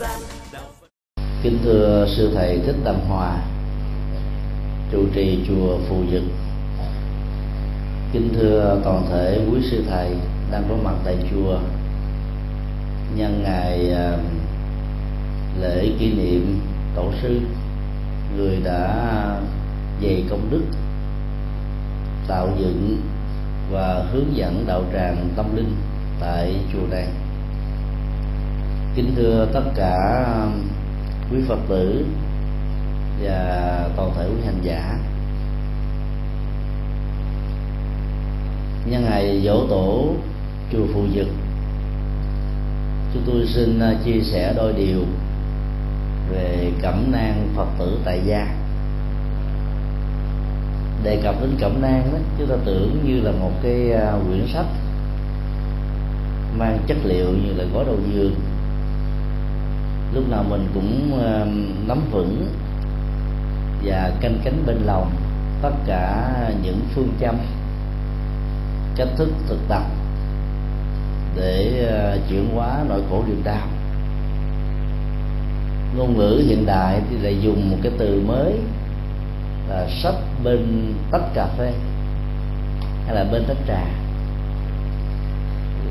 gian kính thưa sư thầy thích tâm hòa trụ trì chùa phù dực. Kính thưa toàn thể quý sư thầy đang có mặt tại chùa. Nhân ngày à, lễ kỷ niệm tổ sư, người đã dày công đức, tạo dựng và hướng dẫn đạo tràng tâm linh tại chùa này kính thưa tất cả um, quý phật tử và toàn thể quý hành giả. Nhân ngày dỗ tổ chùa phù dực, chúng tôi xin uh, chia sẻ đôi điều về cẩm nang phật tử tại gia. Đề cập đến cẩm nang đó, chúng ta tưởng như là một cái uh, quyển sách mang chất liệu như là gói đầu giường lúc nào mình cũng ờ, nắm vững và canh cánh bên lòng tất cả những phương châm, cách thức thực tập để ờ, chuyển hóa nỗi khổ niềm đau. Ngôn ngữ hiện đại thì lại dùng một cái từ mới là sách bên tách cà phê, hay là bên tách trà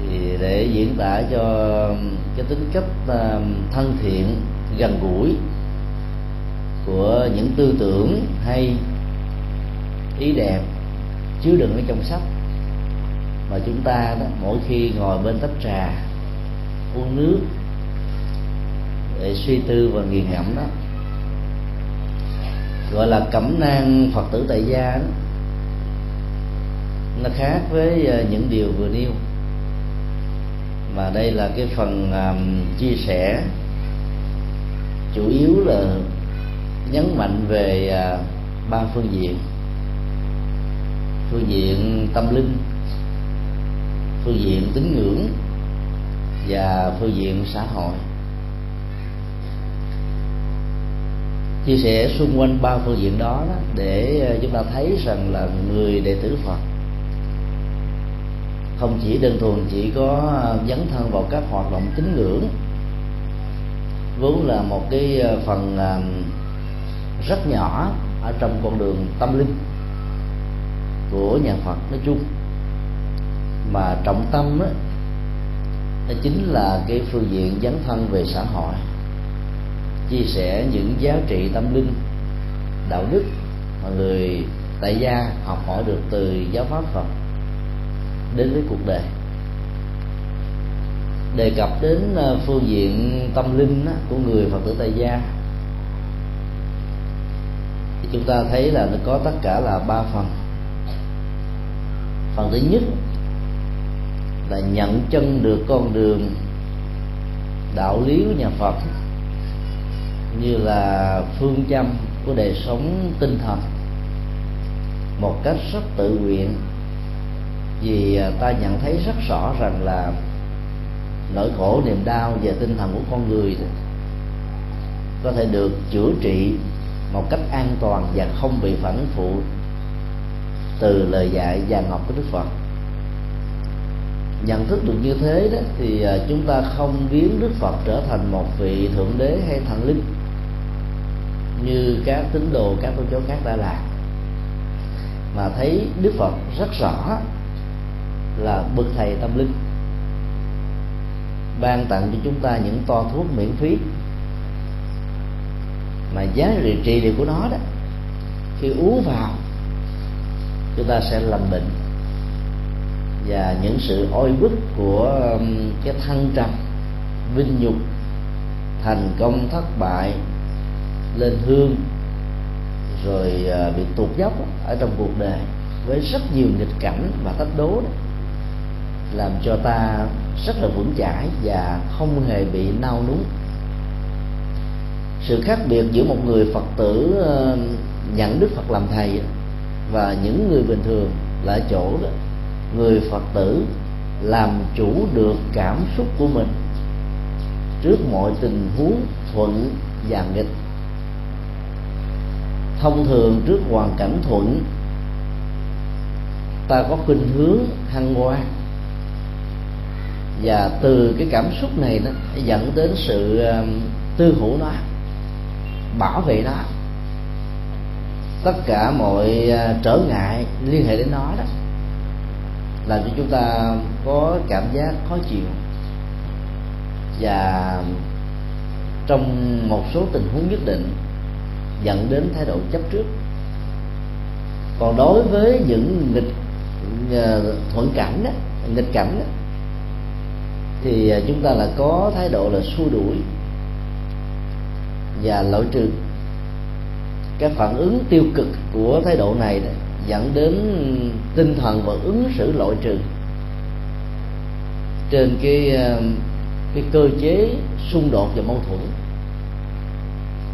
thì để diễn tả cho cái tính cách à, thân thiện, gần gũi của những tư tưởng hay ý đẹp chứa đựng ở trong sách. Mà chúng ta đó, mỗi khi ngồi bên tách trà, uống nước để suy tư và nghiền ngẫm đó, gọi là cẩm nang phật tử tại gia đó, nó khác với à, những điều vừa nêu và đây là cái phần um, chia sẻ chủ yếu là nhấn mạnh về uh, ba phương diện. Phương diện tâm linh phương diện tín ngưỡng và phương diện xã hội. Chia sẻ xung quanh ba phương diện đó, đó để à, chúng ta thấy rằng là người đệ tử Phật không chỉ đơn thuần chỉ có à, dấn thân vào các hoạt động tín ngưỡng vốn là một cái à, phần à, rất nhỏ ở trong con đường tâm linh của nhà Phật nói chung. Mà trọng tâm đó, đó chính là cái phương diện dấn thân về xã hội chia sẻ những giá trị tâm linh đạo đức mà người tại gia học hỏi được từ giáo pháp Phật đến với cuộc đời. Đề cập đến ờ, phương diện tâm linh của người Phật tử tại gia, thì chúng ta thấy là nó có tất cả là ba phần. Phần thứ nhất là nhận chân được con đường đạo lý của nhà Phật, như là phương châm của đời sống tinh thần, một cách rất tự nguyện vì à, ta nhận thấy rất rõ rằng là nỗi khổ, niềm đau về tinh thần của con người có thể được chữa trị một cách an toàn và không bị phản phụ từ lời dạy và ngọc của Đức Phật. Nhận thức được như thế đó thì à, chúng ta không biến Đức Phật trở thành một vị thượng đế hay thần linh như các tín đồ, các tôn giáo khác đã làm. Mà thấy đức phật rất rõ là bậc thầy tâm linh. Ban tặng cho chúng ta những toa thuốc miễn phí mà giá trị trị liệu của nó đó. Khi uống vào chúng ta sẽ lành bệnh. Và những sự oi bức của um, cái thăng trầm vinh nhục thành công thất bại lên hương rồi à, bị tụt dốc ở trong cuộc đời với rất nhiều nghịch cảnh và thách đố đó, làm cho ta rất là vững chãi và không hề bị nao núng. Sự khác biệt giữa một người phật tử ờ, nhận đức phật làm thầy và những người bình thường là ở chỗ đó. Người phật tử làm chủ được cảm xúc của mình trước mọi tình huống thuận và nghịch. Thông thường trước hoàn cảnh thuận, ta có khuynh hướng hăng quan và từ cái cảm xúc này nó dẫn đến sự um, tư hữu nó bảo vệ nó. Tất cả mọi uh, trở ngại liên hệ đến nó đó làm cho chúng ta có cảm giác khó chịu. Và trong một số tình huống nhất định dẫn đến thái độ chấp trước. Còn đối với những nghịch uh, thuận cảnh đó, nghịch cảnh đó, thì à, chúng ta là có thái độ là xua đuổi và loại trừ. Cái phản ứng tiêu cực của thái độ này đó, dẫn đến tinh thần và ứng xử loại trừ. Trên cái à, cái cơ chế xung đột và mâu thuẫn.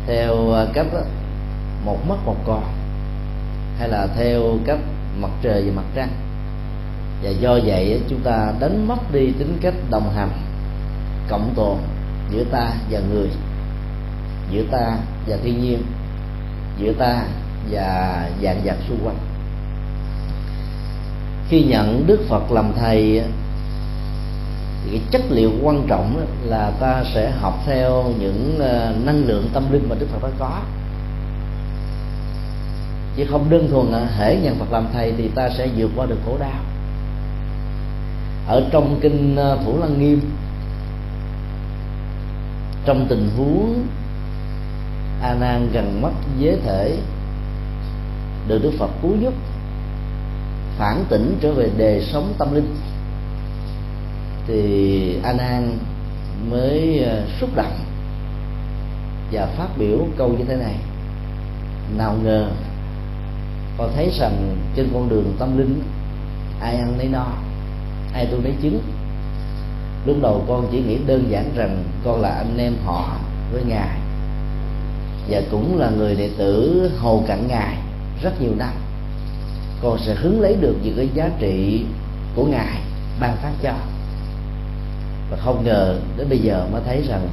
Theo uh, cách một mất một còn hay là theo cách mặt trời và mặt trăng và do vậy chúng ta đánh mất đi tính cách đồng hành, cộng tồn giữa ta và người, giữa ta và thiên nhiên, giữa ta và dạng vật xung quanh. Khi nhận đức phật làm thầy thì cái chất liệu quan trọng là ta sẽ học theo những ờ, năng lượng tâm linh mà đức phật đã có. Chứ không đơn thuần là hễ nhận phật làm thầy thì ta sẽ vượt qua được khổ đau ở trong kinh ờ, thủ lăng nghiêm, trong tình huống a nan gần mất giới thể được đức phật cứu giúp, phản tỉnh trở về đề sống tâm linh, thì a nan mới ờ, xúc động và phát biểu câu như thế này. Nào ngờ, con thấy rằng trên con đường tâm linh, ai ăn nấy no ai tôi lấy chứng lúc đầu con chỉ nghĩ đơn giản rằng con là anh em họ với ngài, và cũng là người đệ tử hầu cận ngài rất nhiều năm. Con sẽ hứng lấy được những cái giá trị của ngài ban phát cho. Và không ngờ đến bây giờ mới thấy rằng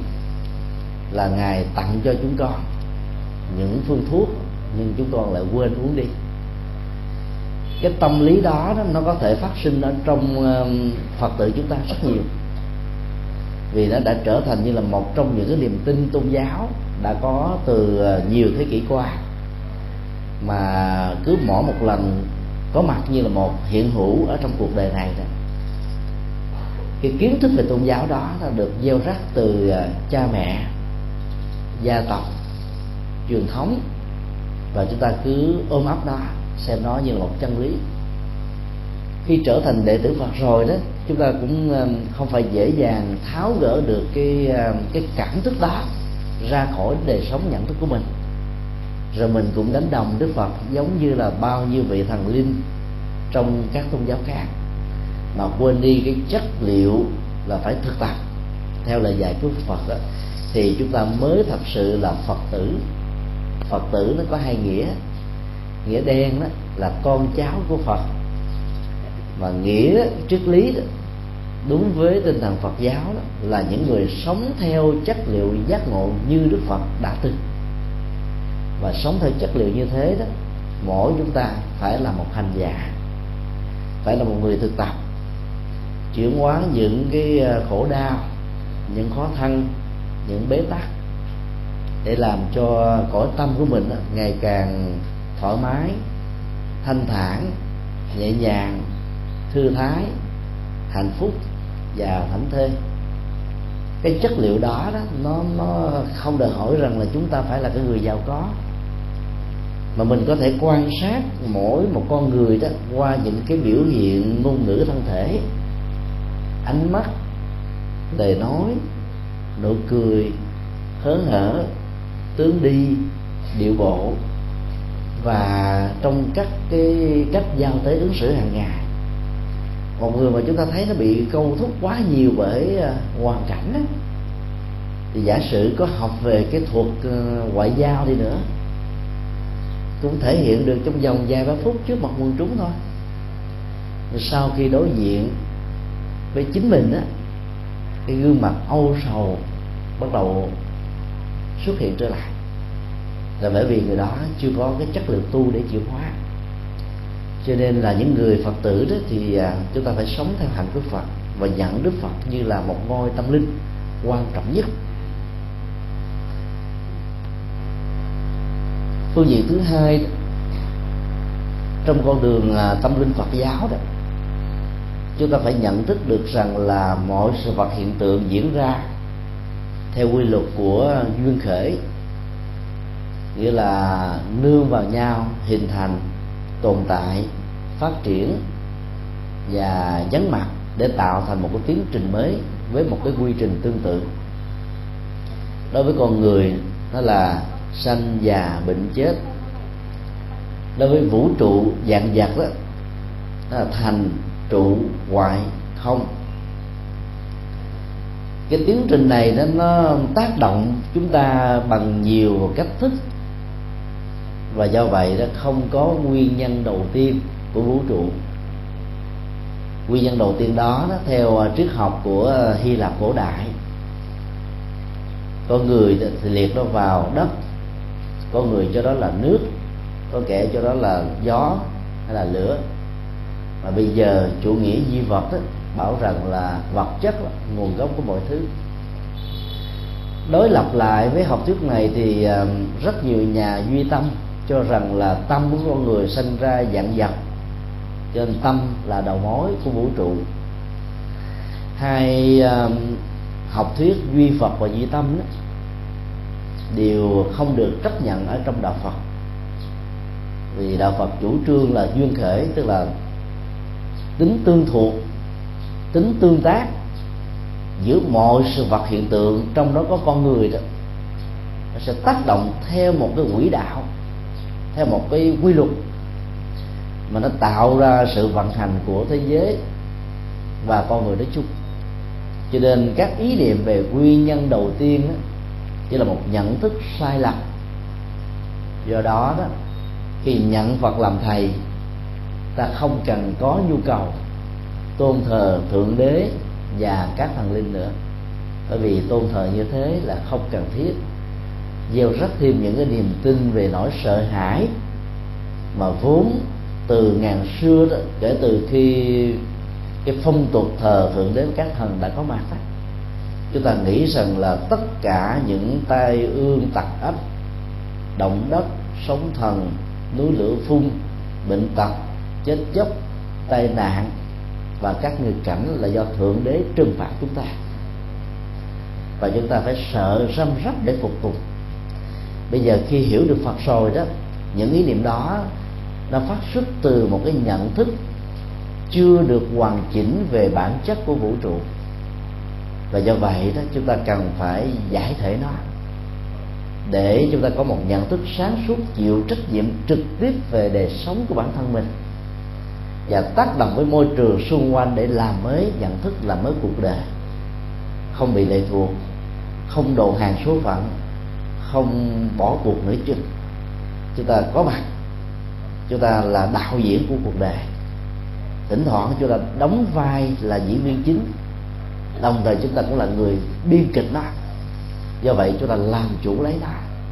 là ngài tặng cho chúng con những phương thuốc, nhưng chúng con lại quên uống đi cái tâm lý đó, đó nó có thể phát sinh ở trong um, phật tử chúng ta rất nhiều. Vì nó đã trở thành như là một trong những cái niềm tin tôn giáo đã có từ uh, nhiều thế kỷ qua. Mà cứ mỗi một lần có mặt như là một hiện hữu ở trong cuộc đời này đó cái kiến thức về tôn giáo đó là được gieo rắc từ uh, cha mẹ gia tộc truyền thống. Và chúng ta cứ ôm ấp đó xem nó như là một chân lý. Khi trở thành đệ tử Phật rồi đó chúng ta cũng ờ, không phải dễ dàng tháo gỡ được cái ờ, cái cảm thức đó ra khỏi đời sống nhận thức của mình. Rồi mình cũng đánh đồng Đức Phật giống như là bao nhiêu vị thần linh trong các tôn giáo khác mà quên đi cái chất liệu là phải thực tập. Theo lời dạy của Phật đó, thì chúng ta mới thật sự là Phật tử. Phật tử nó có hai nghĩa nghĩa đen đó là con cháu của phật. Và nghĩa triết lý đó, đúng với tinh thần phật giáo đó, là những người sống theo chất liệu giác ngộ như đức phật đã từng. Và sống theo chất liệu như thế đó mỗi chúng ta phải là một hành giả phải là một người thực tập chuyển hóa những cái ờ, khổ đau những khó khăn những bế tắc để làm cho cõi tâm của mình ngày càng thoải mái, thanh thản, nhẹ nhàng, thư thái, hạnh phúc và thảnh thê cái chất liệu đó đó, nó nó không đòi hỏi rằng là chúng ta phải là cái người giàu có. Mà mình có thể quan sát mỗi một con người đó qua những cái biểu hiện ngôn ngữ thân thể. Ánh mắt, lời nói, nụ cười, hớn hở, tướng đi, điệu bộ và trong các cái cách giao tế ứng xử hàng ngày một người mà chúng ta thấy nó bị câu thúc quá nhiều bởi à, hoàn cảnh đó, thì giả sử có học về cái thuật à, ngoại giao đi nữa cũng thể hiện được trong vòng vài ba phút trước mặt quần chúng thôi. Sau khi đối diện với chính mình á cái gương mặt âu sầu bắt đầu xuất hiện trở lại là bởi vì người đó chưa có cái chất lượng tu để chịu hóa. Cho nên là những người phật tử đó thì à, chúng ta phải sống theo hạnh của phật và nhận đức phật như là một ngôi tâm linh quan trọng nhất. Phương diện thứ hai, trong con đường à, tâm linh phật giáo đó, chúng ta phải nhận thức được rằng là mọi sự vật hiện tượng diễn ra theo quy luật của duyên khởi nghĩa là nương vào nhau hình thành tồn tại phát triển và nhấn mặt để tạo thành một cái tiến trình mới với một cái quy trình tương tự. Đối với con người nó là sanh già bệnh chết. Đối với vũ trụ dạng vật đó nó là thành trụ hoại không. Cái tiến trình này đó, nó tác động chúng ta bằng nhiều cách thức và do vậy nó không có nguyên nhân đầu tiên của vũ trụ. Nguyên nhân đầu tiên đó, đó theo à, triết học của à, hy lạp cổ đại. Có người thì liệt nó vào đất có người cho đó là nước có kẻ cho đó là gió hay là lửa. Mà bây giờ chủ nghĩa duy vật đó, bảo rằng là vật chất là nguồn gốc của mọi thứ. Đối lập lại với học thuyết này thì à, rất nhiều nhà duy tâm cho rằng là tâm của con người sinh ra dạng vật. Cho nên tâm là đầu mối của vũ trụ. Hai um, học thuyết duy phật và duy tâm đó, đều không được chấp nhận ở trong đạo phật. Vì đạo phật chủ trương là duyên khởi tức là tính tương thuộc tính tương tác giữa mọi sự vật hiện tượng trong đó có con người đó. Nó sẽ tác động theo một cái quỹ đạo theo một cái quy luật mà nó tạo ra sự vận hành của thế giới và con người nói chung. Cho nên các ý niệm về nguyên nhân đầu tiên đó, chỉ là một nhận thức sai lầm. Do đó đó khi nhận Phật làm thầy ta không cần có nhu cầu tôn thờ thượng đế và các thần linh nữa. Bởi vì tôn thờ như thế là không cần thiết gieo rất thêm những cái niềm tin về nỗi sợ hãi mà vốn từ ngàn xưa đó, kể từ khi cái phong tục thờ thượng đế các thần đã có mặt đó chúng ta nghĩ rằng là tất cả những tai ương tặc ách động đất, sóng thần, núi lửa phun, bệnh tật, chết chóc, tai nạn và các nghịch cảnh là do thượng đế trừng phạt chúng ta. Và chúng ta phải sợ răm rắp để phục tùng bây giờ khi hiểu được phật rồi đó, những ý niệm đó nó phát xuất từ một cái nhận thức chưa được hoàn chỉnh về bản chất của vũ trụ. Và do vậy đó, chúng ta cần phải giải thể nó để chúng ta có một nhận thức sáng suốt, chịu trách nhiệm trực tiếp về đời sống của bản thân mình. Và tác động với môi trường xung quanh để làm mới nhận thức, làm mới cuộc đời. Không bị lệ thuộc, không độ hàng số phận không bỏ cuộc nữa chứ. Chúng ta có mặt. Chúng ta là đạo diễn của cuộc đời. Thỉnh thoảng chúng ta đóng vai là diễn viên chính. Đồng thời chúng ta cũng là người biên kịch đó, do vậy chúng ta làm chủ lấy nó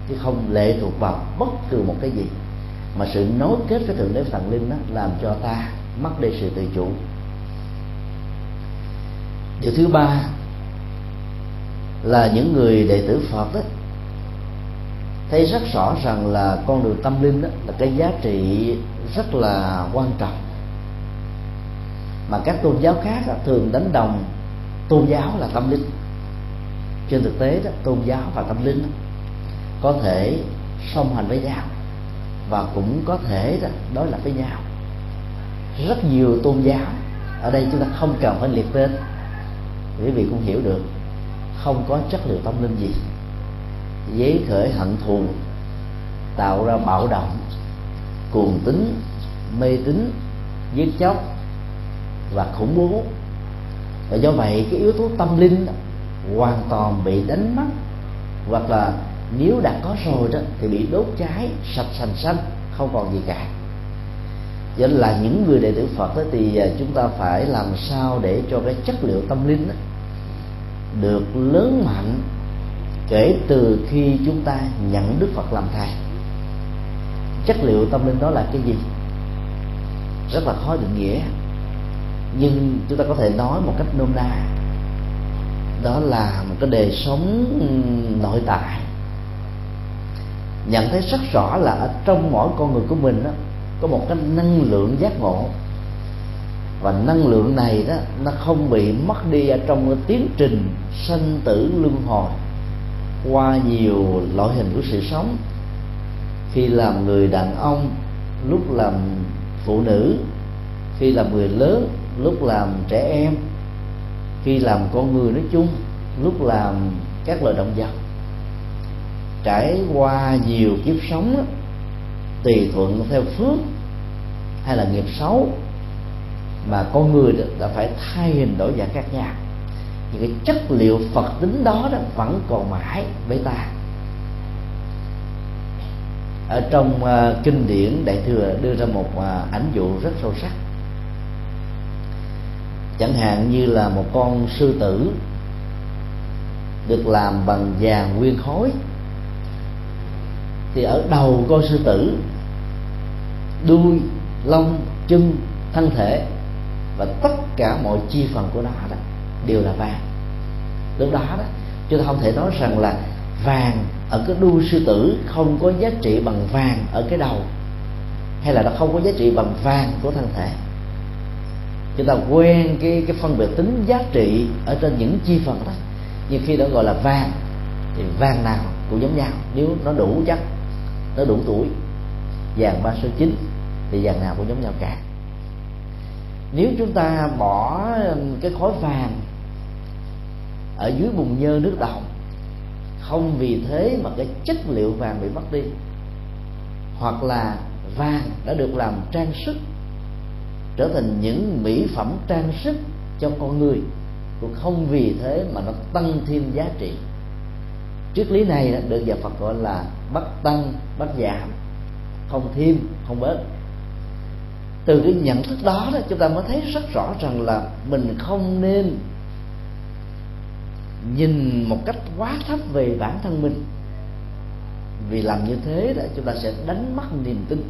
chứ không lệ thuộc vào bất cứ một cái gì. Mà sự nối kết với thượng đế thần linh đó làm cho ta mất đi sự tự chủ. Điều thứ ba là những người đệ tử phật đó thấy rất rõ rằng là con đường tâm linh đó là cái giá trị rất là quan trọng. Mà các tôn giáo khác đó, thường đánh đồng tôn giáo là tâm linh. Trên thực tế đó tôn giáo và tâm linh đó, có thể song hành với nhau và cũng có thể đó, đối lập với nhau. Rất nhiều tôn giáo ở đây chúng ta không cần phải liệt tên quý vị cũng hiểu được không có chất liệu tâm linh gì dấy khởi hận thù, tạo ra bạo động, cuồng tính mê tín, giết chóc và khủng bố. Và do vậy, cái yếu tố tâm linh hoàn toàn bị đánh mất, hoặc là nếu đã có rồi đó, thì bị đốt cháy, sạch sành xanh, không còn gì cả. Vậy là những người đệ tử Phật đó thì à, chúng ta phải làm sao để cho cái chất liệu tâm linh đó được lớn mạnh kể từ khi chúng ta nhận Đức Phật làm thầy chất liệu tâm linh đó là cái gì? Rất là khó định nghĩa. Nhưng chúng ta có thể nói một cách nôm na đó là một cái đời sống nội tại. Nhận thấy rất rõ là ở trong mỗi con người của mình đó, có một cái năng lượng giác ngộ. Và năng lượng này đó nó không bị mất đi ở trong cái tiến trình sanh tử luân hồi qua nhiều loại hình của sự sống. Khi làm người đàn ông lúc làm phụ nữ. Khi làm người lớn lúc làm trẻ em. Khi làm con người nói chung lúc làm các loài động vật. Trải qua nhiều kiếp sống đó, tùy thuận theo phước hay là nghiệp xấu mà con người đã phải thay hình đổi dạng khác nhau những cái chất liệu phật tính đó đó vẫn còn mãi với ta. Ở trong uh, kinh điển đại thừa đưa ra một uh, ảnh dụ rất sâu sắc. Chẳng hạn như là một con sư tử được làm bằng vàng nguyên khối. Thì ở đầu con sư tử đuôi lông chân thân thể và tất cả mọi chi phần của nó đó đều là vàng. Lúc đó đó, chúng ta không thể nói rằng là vàng ở cái đuôi sư tử không có giá trị bằng vàng ở cái đầu, hay là nó không có giá trị bằng vàng của thân thể. Chúng ta quen cái cái phân biệt tính giá trị ở trên những chi phần đó. Nhưng khi đó gọi là vàng, thì vàng nào cũng giống nhau, nếu nó đủ chất, nó đủ tuổi. Vàng ba số chín, thì vàng nào cũng giống nhau cả. Nếu chúng ta bỏ um, cái khối vàng ở dưới bùn nhơ nước đồng không vì thế mà cái chất liệu vàng bị mất đi, hoặc là vàng đã được làm trang sức, trở thành những mỹ phẩm trang sức cho con người, cũng không vì thế mà nó tăng thêm giá trị. Triết lý này được nhà Phật gọi là bất tăng bất giảm. Không thêm, không bớt. Từ cái nhận thức đó đó, chúng ta mới thấy rất rõ rằng là mình không nên nhìn một cách quá thấp về bản thân mình. Vì làm như thế đó, chúng ta sẽ đánh mất niềm tin.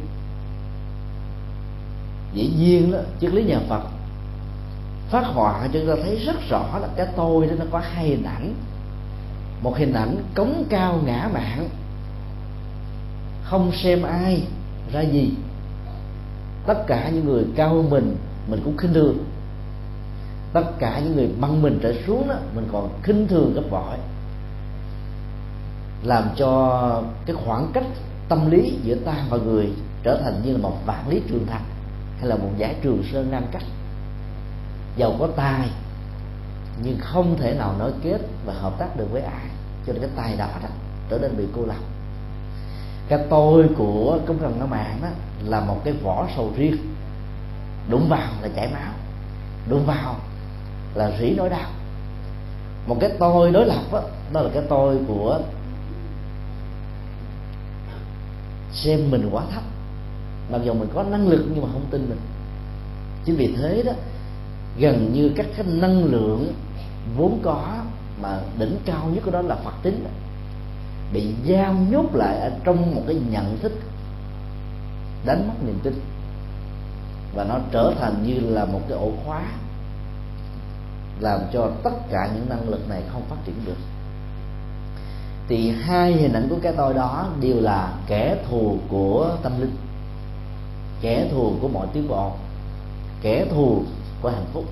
Dĩ nhiên đó, triết lý nhà Phật phát họa cho chúng ta thấy rất rõ là cái tôi đó nó có hai hình ảnh. Một hình ảnh cống cao ngã mạng, không xem ai ra gì. Tất cả những người cao hơn mình mình cũng khinh thường tất cả những người băng mình trở xuống đó, mình còn khinh thường gấp bội. Làm cho cái khoảng cách tâm lý giữa ta và người trở thành như là một vạn lý trường thành hay là một giải trường sơn nam cách. Giàu có tài, nhưng không thể nào nói kết và hợp tác được với ai. Cho nên cái tài đó đó trở nên bị cô lập. Cái tôi của công thần nó mạng đó là một cái vỏ sầu riêng. Đụng vào là chảy máu. Đụng vào là rỉ nỗi đau. Một cái tôi đối lập đó, đó là cái tôi của xem mình quá thấp. Mặc dù mình có năng lực nhưng mà không tin mình. Chính vì thế đó gần như các cái năng lượng vốn có mà đỉnh cao nhất của đó là phật tính. Bị giam nhốt lại ở trong một cái nhận thức đánh mất niềm tin. Và nó trở thành như là một cái ổ khóa làm cho tất cả những năng lực này không phát triển được. Thì hai hình ảnh của cái tôi đó đều là kẻ thù của tâm linh, kẻ thù của mọi tiến bộ, kẻ thù của hạnh phúc.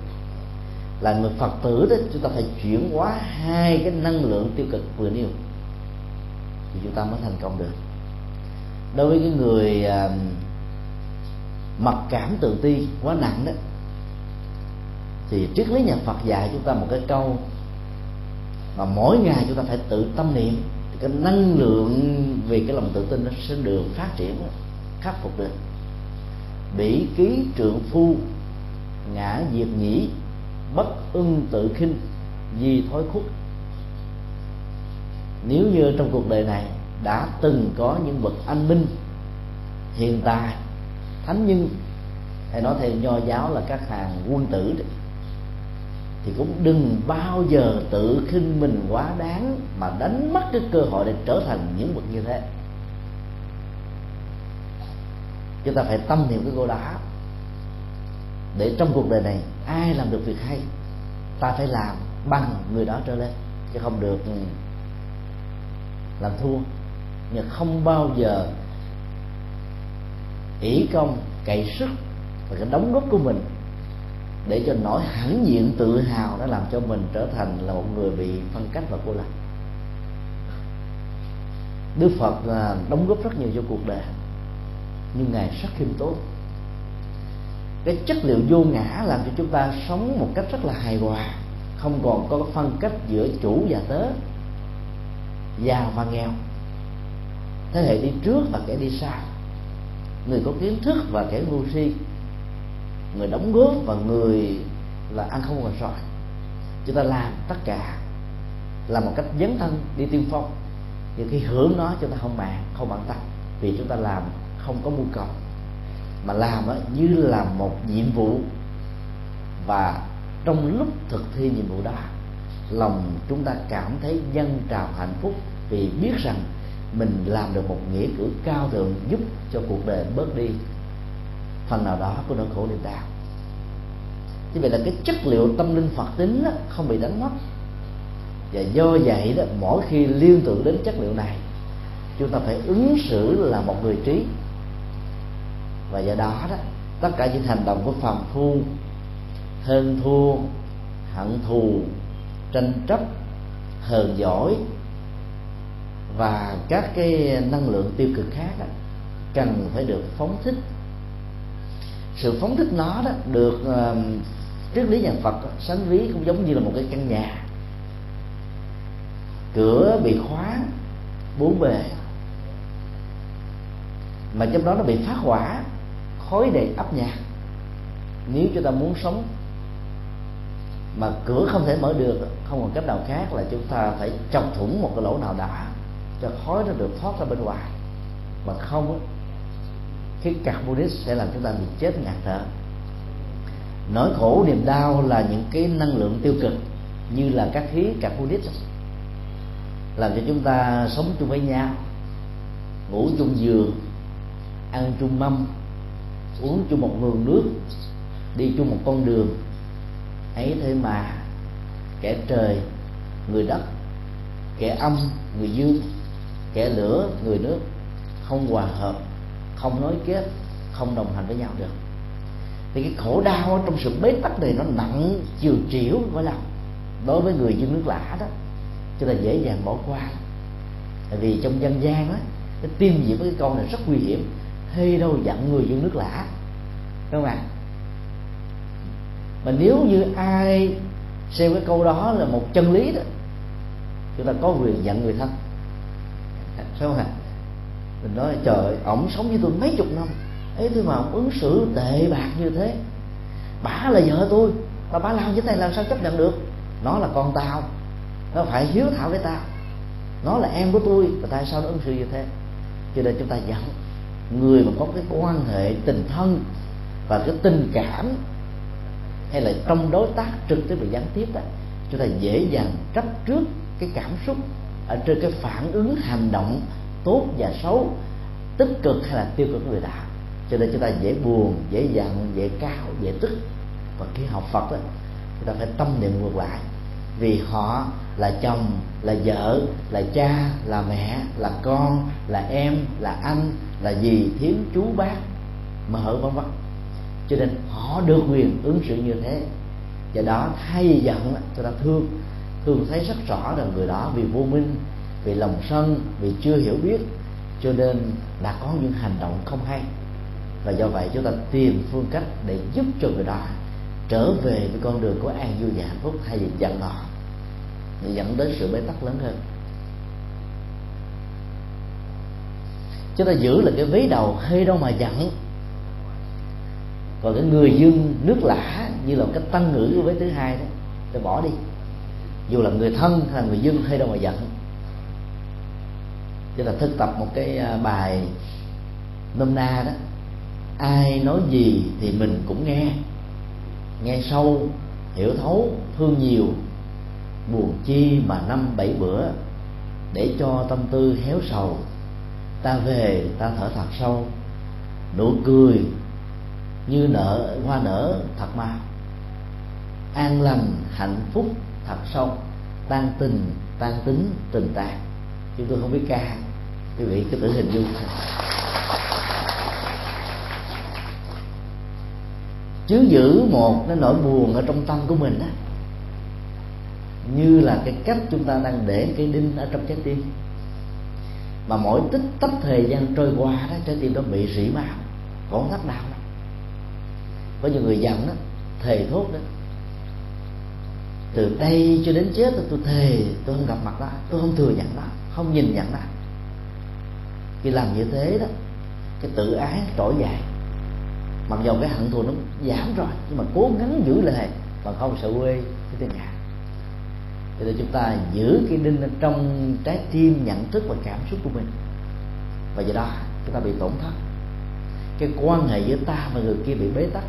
Là người phật tử đó, chúng ta phải chuyển hóa hai cái năng lượng tiêu cực vừa nêu thì chúng ta mới thành công được. Đối với cái người à, mặc cảm tự ti quá nặng đó thì triết lý nhà Phật dạy chúng ta một cái câu mà mỗi ngày chúng ta phải tự tâm niệm thì cái năng lượng vì cái lòng tự tin nó sẽ được phát triển khắc phục được. Bỉ ký trượng phu ngã diệt nhĩ bất ưng tự khinh di thói khuất. Nếu như trong cuộc đời này đã từng có những bậc anh minh hiện tại thánh nhân hay nói theo nho giáo là các hàng quân tử đấy, thì cũng đừng bao giờ tự khinh mình quá đáng mà đánh mất cái cơ hội để trở thành những bậc như thế. Chúng ta phải tâm niệm cái câu đó để trong cuộc đời này, ai làm được việc hay, ta phải làm bằng người đó trở lên. Chứ không được ừ, làm thua. Nhưng không bao giờ ỷ công cậy sức và cái đóng góp của mình để cho nỗi hãnh diện tự hào nó làm cho mình trở thành là một người bị phân cách và cô lập. Đức Phật là đóng góp rất nhiều cho cuộc đời. Nhưng ngài rất khiêm tốn. Cái chất liệu vô ngã làm cho chúng ta sống một cách rất là hài hòa, không còn có phân cách giữa chủ và tớ giàu và nghèo. Thế hệ đi trước và kẻ đi sau. Người có kiến thức và kẻ ngu si người đóng góp và người là ăn không còn sỏi chúng ta làm tất cả là một cách dấn thân đi tiên phong. Nhưng khi hưởng nó chúng ta không bàn không bản tâm. Vì chúng ta làm không có mưu cầu. Mà làm đó, như là một nhiệm vụ. Và trong lúc thực thi nhiệm vụ đó lòng chúng ta cảm thấy dân trào hạnh phúc vì biết rằng mình làm được một nghĩa cử cao thượng giúp cho cuộc đời bớt đi phần nào đó của nỗi khổ niềm đau. Như vậy là cái chất liệu tâm linh phật tính đó, không bị đánh mất. Và do vậy đó mỗi khi liên tưởng đến chất liệu này chúng ta phải ứng xử là một người trí. Và do đó đó tất cả những hành động của phàm phu hơn thua hận thù tranh chấp hờn giỏi và các cái năng lượng tiêu cực khác đó, cần phải được phóng thích sự phóng thích nó đó được uh, triết lý nhà Phật sánh ví cũng giống như là một cái căn nhà. Cửa bị khóa bốn bề. Mà trong đó nó bị phát hỏa khói đầy ấp nhà nếu chúng ta muốn sống mà cửa không thể mở được không còn cách nào khác là chúng ta phải chọc thủng một cái lỗ nào đó cho khói nó được thoát ra bên ngoài. Mà không cái carbonic sẽ làm chúng ta bị chết ngạt thở. Nỗi khổ, niềm đau là những cái năng lượng tiêu cực như là các khí carbonic. Làm cho chúng ta sống chung với nhau, ngủ chung giường, ăn chung mâm, uống chung một nguồn nước, đi chung một con đường. Ấy thế mà kẻ trời, người đất, kẻ âm, người dương, kẻ lửa, người nước không hòa hợp không nối kết, không đồng hành với nhau được. Thì cái khổ đau trong sự bế tắc này nó nặng, chiều chiểu với lòng đối với người dân nước lã đó, cho là dễ dàng bỏ qua. Tại vì trong dân gian á, cái tiêm nhiễm với cái câu này rất nguy hiểm. Hay đâu dặn người dân nước lã, đúng không ạ? Mà nếu như ai xem cái câu đó là một chân lý đó, chúng ta có quyền giận người thân. Phải không ạ? Mình nói, trời, ổng sống với tôi mấy chục năm, ấy thôi mà ổng ứng xử tệ bạc như thế. Bả là vợ tôi mà bả làm như thế này làm sao chấp nhận được? Nó là con tao, nó phải hiếu thảo với tao. Nó là em của tôi, và tại sao nó ứng xử như thế? Cho nên chúng ta giận người mà có cái quan hệ tình thân và cái tình cảm hay là trong đối tác trực tiếp và gián tiếp đó, chúng ta dễ dàng chấp trước cái cảm xúc ở trên cái phản ứng, hành động tốt và xấu, tích cực hay là tiêu cực của người đạo cho nên chúng ta dễ buồn, dễ giận, dễ cao, dễ tức. Và khi học phật đó chúng ta phải tâm niệm ngược lại. Vì họ là chồng, là vợ, là cha, là mẹ, là con, là em, là anh, là gì thiếu chú bác mở vân vân. Cho nên họ được quyền ứng xử như thế. Do đó thay vì giận chúng ta thương thường thấy rất rõ rằng người đó vì vô minh vì lòng sân, vì chưa hiểu biết, cho nên đã có những hành động không hay. Và do vậy chúng ta tìm phương cách để giúp cho người đó trở về với con đường của an vui và hạnh phúc thay vì giận họ, để dẫn đến sự bế tắc lớn hơn. Chúng ta giữ là cái vế đầu hay đâu mà giận. Còn cái người dương nước lã như là một cái tăng ngữ của vế thứ hai đó, ta bỏ đi. Dù là người thân hay là người dương hay đâu mà giận tức là thực tập một cái à, bài nôm na đó. Ai nói gì thì mình cũng nghe. Nghe sâu, hiểu thấu, thương nhiều. Buồn chi mà năm bảy bữa để cho tâm tư héo sầu. Ta về, ta thở thật sâu. Nụ cười như nở, hoa nở thật mau. An lành, hạnh phúc thật sâu. Tan tình, tan tính, tình tàn chúng tôi không biết ca. Quý vị cứ tự hình dung chứ giữ một cái nỗi buồn ở trong tâm của mình á, như là cái cách chúng ta đang để cái đinh ở trong trái tim. Mà mỗi tích tắc thời gian trôi qua đó, trái tim đó bị rỉ máu còn thắt đau đó. có nhiều người giận đó thề thốt đó từ đây cho đến chết tôi thề, tôi không gặp mặt đó, tôi không thừa nhận đó không nhìn nhận đó khi làm như thế đó, cái tự ái trỗi dậy. Mặc dù cái hận thù nó giảm rồi, nhưng mà cố gắng giữ lại và không sợ quê cái tên ngã cho nên chúng ta giữ cái đinh trong trái tim nhận thức và cảm xúc của mình. Và do đó, chúng ta bị tổn thất. Cái quan hệ giữa ta và người kia bị bế tắc.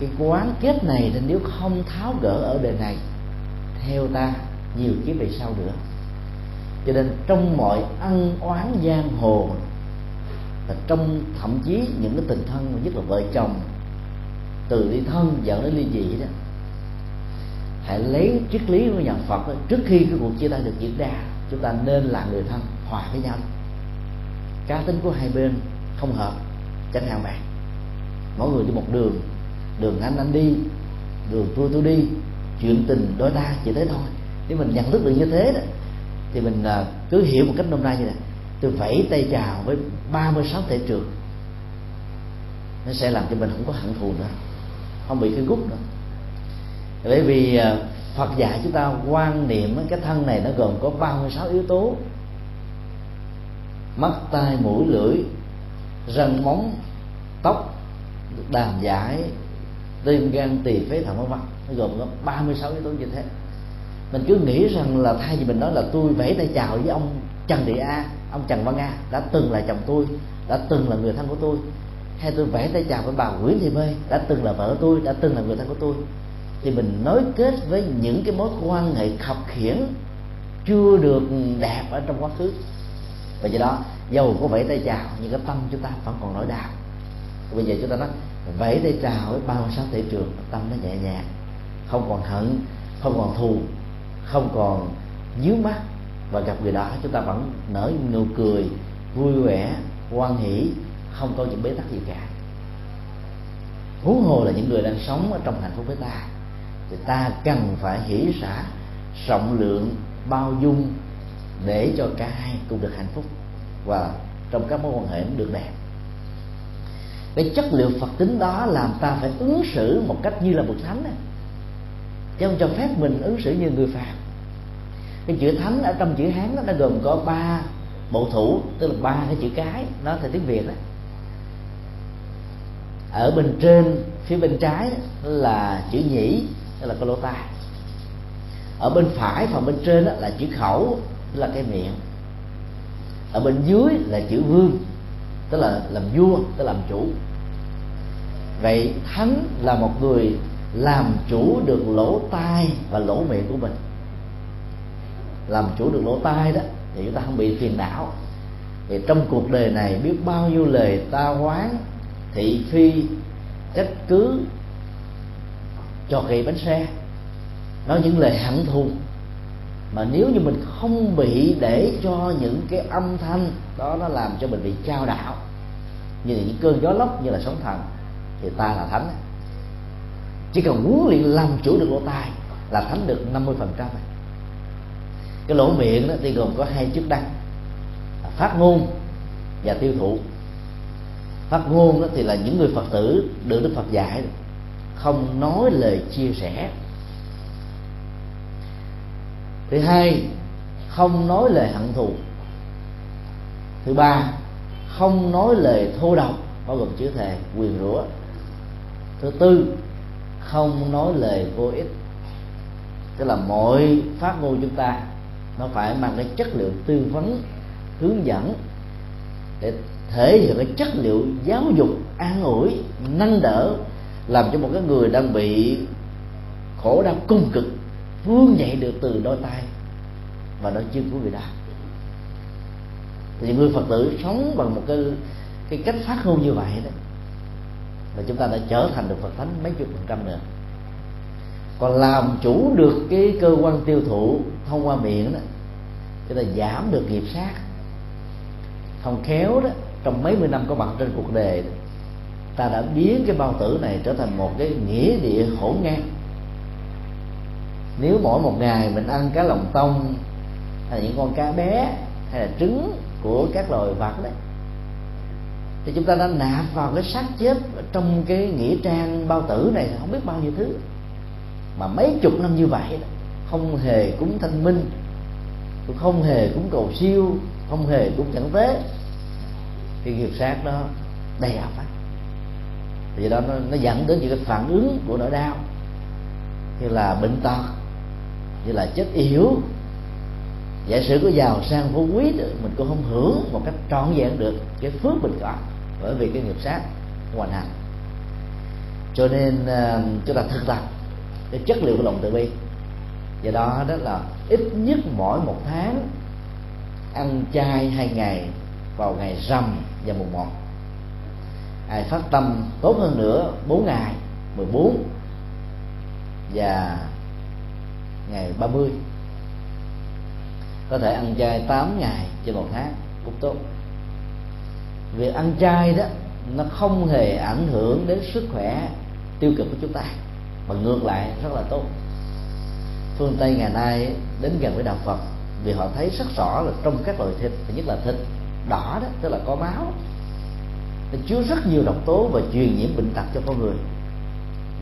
Cái quán kết này nên nếu không tháo gỡ ở đời này, theo ta, nhiều kiếp về sau nữa cho nên trong mọi ân oán giang hồ và trong thậm chí những cái tình thân nhất là vợ chồng từ ly thân dẫn đến ly dị đó hãy lấy triết lý của nhà Phật đó, trước khi cái cuộc chia tay được diễn ra chúng ta nên là người thân hòa với nhau. Cá tính của hai bên không hợp chẳng hạn bạn mỗi người đi một đường đường anh anh đi đường tôi tôi đi chuyện tình đôi ta chỉ thế thôi. Nếu mình nhận thức được như thế đó thì mình à, cứ hiểu một cách nôm na như này. Tôi vẫy tay chào với 36 thể trường nó sẽ làm cho mình không có hận thù nữa, không bị cái gút nữa. Bởi vì à, Phật dạy chúng ta quan niệm cái thân này nó gồm có 36 yếu tố. Mắt, tai, mũi, lưỡi, răng, móng, tóc, đàm giải, tim, gan, tỳ, phế thận, vân vân. Nó gồm có 36 yếu tố như thế mình cứ nghĩ rằng là thay vì mình nói là tôi vẫy tay chào với ông Trần Thị A, ông Trần Văn A, đã từng là chồng tôi, đã từng là người thân của tôi, hay tôi vẫy tay chào với bà Nguyễn Thị Mê, đã từng là vợ tôi, đã từng là người thân của tôi, thì mình nối kết với những cái mối quan hệ khập khiển chưa được đẹp ở trong quá khứ. Và do đó, dầu có vẫy tay chào, nhưng cái tâm chúng ta vẫn còn nỗi đau bây giờ chúng ta nói, vẫy tay chào với bao sáu thể trường, tâm nó nhẹ nhàng, không còn hận, không còn thù không còn dướng mắt và gặp người đó, chúng ta vẫn nở nụ cười, vui vẻ, hoan hỷ, không có những bế tắc gì cả. Huống hồ là những người đang sống ở trong hạnh phúc với ta, thì ta cần phải hỷ xả rộng lượng, bao dung để cho cả hai cùng được hạnh phúc và trong các mối quan hệ được đẹp. Cái chất liệu phật tính đó làm ta phải ứng xử một cách như là bậc thánh chứ không cho phép mình ứng xử như người phàm cái chữ thánh ở trong chữ hán nó gồm có ba bộ thủ, tức là ba cái chữ cái. Nó theo tiếng việt đó ở bên trên, phía bên trái là chữ nhĩ, tức là cái lỗ tai. Ở bên phải phần bên trên là chữ khẩu, tức là cái miệng. Ở bên dưới là chữ vương, tức là làm vua, tức là làm chủ. Vậy thánh là một người làm chủ được lỗ tai và lỗ miệng của mình làm chủ được lỗ tai đó, thì chúng ta không bị phiền não. Thì trong cuộc đời này, biết bao nhiêu lời ta quán thị phi, trách cứ, cho kỳ bánh xe. Nói những lời hận thù. Mà nếu như mình không bị để cho những cái âm thanh đó nó làm cho mình bị trao đảo, như là những cơn gió lốc, như là sóng thần, thì ta là thánh. Chỉ cần huấn luyện làm chủ được lỗ tai là thánh được 50% phần trăm cái lỗ miệng đó thì gồm có hai chức năng phát ngôn và tiêu thụ. Phát ngôn đó thì là những người phật tử được đức phật dạy, không nói lời chia sẻ. Thứ hai, không nói lời hận thù. Thứ ba, không nói lời thô độc, bao gồm chữ thề, quyền rủa. Thứ tư, không nói lời vô ích. Tức là mọi phát ngôn chúng ta nó phải mang cái chất liệu tư vấn, hướng dẫn để thể hiện cái chất liệu giáo dục, an ủi, nâng đỡ, làm cho một cái người đang bị khổ đau cung cực, vươn dậy được từ đôi tay và đôi chân của người đó. Thì người phật tử sống bằng một cái cái cách phát ngôn như vậy đó, là chúng ta đã trở thành được phật thánh mấy chục phần trăm nữa. Còn làm chủ được cái cơ quan tiêu thụ thông qua miệng đó chúng ta giảm được nghiệp sát. Không khéo đó, trong mấy mươi năm có mặt trên cuộc đời, ta đã biến cái bao tử này trở thành một cái nghĩa địa hỗn ngang. Nếu mỗi một ngày mình ăn cá lòng tông, hay là những con cá bé, hay là trứng của các loài vật đấy, thì chúng ta đã nạp vào cái xác chết trong cái nghĩa trang bao tử này không biết bao nhiêu thứ. Mà mấy chục năm như vậy, không hề cúng thanh minh cũng không hề cúng cầu siêu không hề cúng chẳng tế cái nghiệp sát đó đầy ập, á thì đó nó, nó dẫn đến những cái phản ứng của nỗi đau. Như là bệnh tật như là chết yếu giả sử có giàu sang phú quý mình cũng không hưởng một cách trọn vẹn được cái phước mình có bởi vì cái nghiệp sát hoàn hành. Cho nên à, chúng ta thực tập cái chất liệu của lòng từ bi. Do đó đó là ít nhất mỗi một tháng ăn chay hai ngày vào ngày rằm và mùng một. Ai phát tâm tốt hơn nữa, bốn ngày 14 và ngày 30 có thể ăn chay 8 ngày trên một tháng cũng tốt. Việc ăn chay đó, nó không hề ảnh hưởng đến sức khỏe tiêu cực của chúng ta, mà ngược lại rất là tốt phương tây ngày nay đến gần với đạo phật vì họ thấy rất rõ là trong các loại thịt nhất là thịt đỏ đó tức là có máu. Nó chứa rất nhiều độc tố và truyền nhiễm bệnh tật cho con người.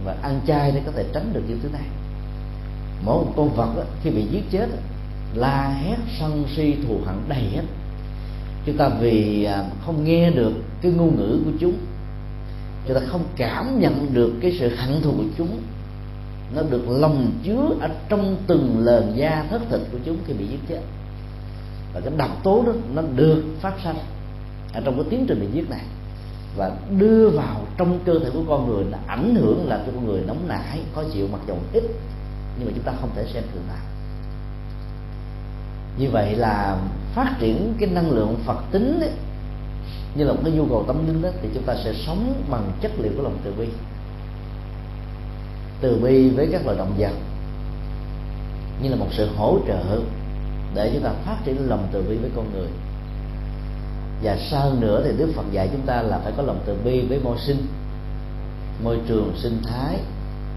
Và ăn chay để có thể tránh được những thứ này. Mỗi một con vật đó, khi bị giết chết la hét sân si thù hận đầy hết. Chúng ta vì à, không nghe được cái ngôn ngữ của chúng chúng ta không cảm nhận được cái sự hận thù của chúng nó được lòng chứa ở trong từng làn da thất thịt của chúng khi bị giết chết. Và cái độc tố đó nó được phát sinh ở trong cái tiến trình bị giết này. Và đưa vào trong cơ thể của con người là ảnh hưởng làm cho con người nóng nảy khó chịu mặc dù ít. Nhưng mà chúng ta không thể xem thường nào như vậy là phát triển cái năng lượng phật tính ấy, như là một cái nhu cầu tâm linh đó thì chúng ta sẽ sống bằng chất liệu của lòng từ bi từ bi với các loài động vật như là một sự hỗ trợ để chúng ta phát triển lòng từ bi với con người. Và sau nữa thì đức phật dạy chúng ta là phải có lòng từ bi với môi sinh môi trường sinh thái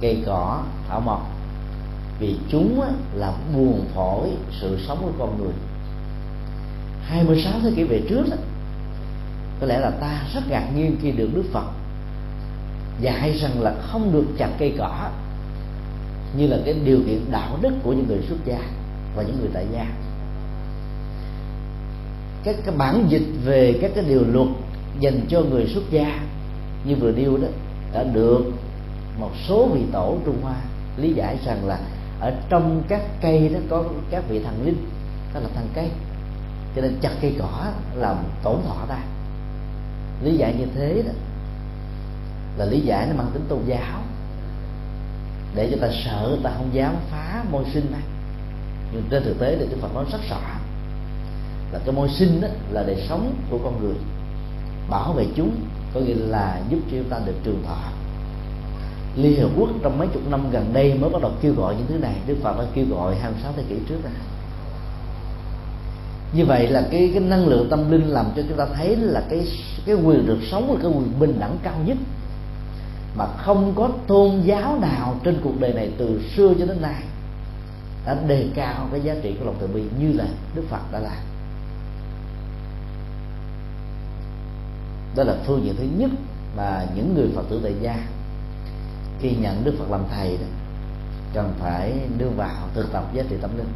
cây cỏ thảo mộc. Vì chúng là buồn phổi sự sống của con người. 26 thế kỷ về trước đó, có lẽ là ta rất ngạc nhiên khi được Đức Phật dạy rằng là không được chặt cây cỏ, như là cái điều kiện đạo đức của những người xuất gia và những người tại gia. Các cái bản dịch về các cái điều luật dành cho người xuất gia, như vừa điêu đó, đã được một số vị tổ Trung Hoa lý giải rằng là ở trong các cây đó có các vị thần linh, đó là thần cây. Cho nên chặt cây cỏ làm tổn thọ ta. Lý giải như thế đó là lý giải nó mang tính tôn giáo. Để cho ta sợ ta không dám phá môi sinh này. Nhưng trên thực tế thì đức phật nói rất rõ. Là cái môi sinh đó là đời sống của con người. Bảo vệ chúng, có nghĩa là giúp cho chúng ta được trường thọ. Liên Hợp Quốc trong mấy chục năm gần đây mới bắt đầu kêu gọi những thứ này. Đức Phật đã kêu gọi 26 thế kỷ trước rồi. Như vậy là cái cái năng lượng tâm linh làm cho chúng ta thấy là cái cái quyền được sống là cái quyền bình đẳng cao nhất mà không có tôn giáo nào trên cuộc đời này từ xưa cho đến nay đã đề cao cái giá trị của lòng từ bi như là Đức Phật đã làm. Đó là phương diện thứ nhất mà những người Phật tử tại gia khi nhận đức phật làm thầy đó, cần phải đưa vào thực tập giá trị tâm linh.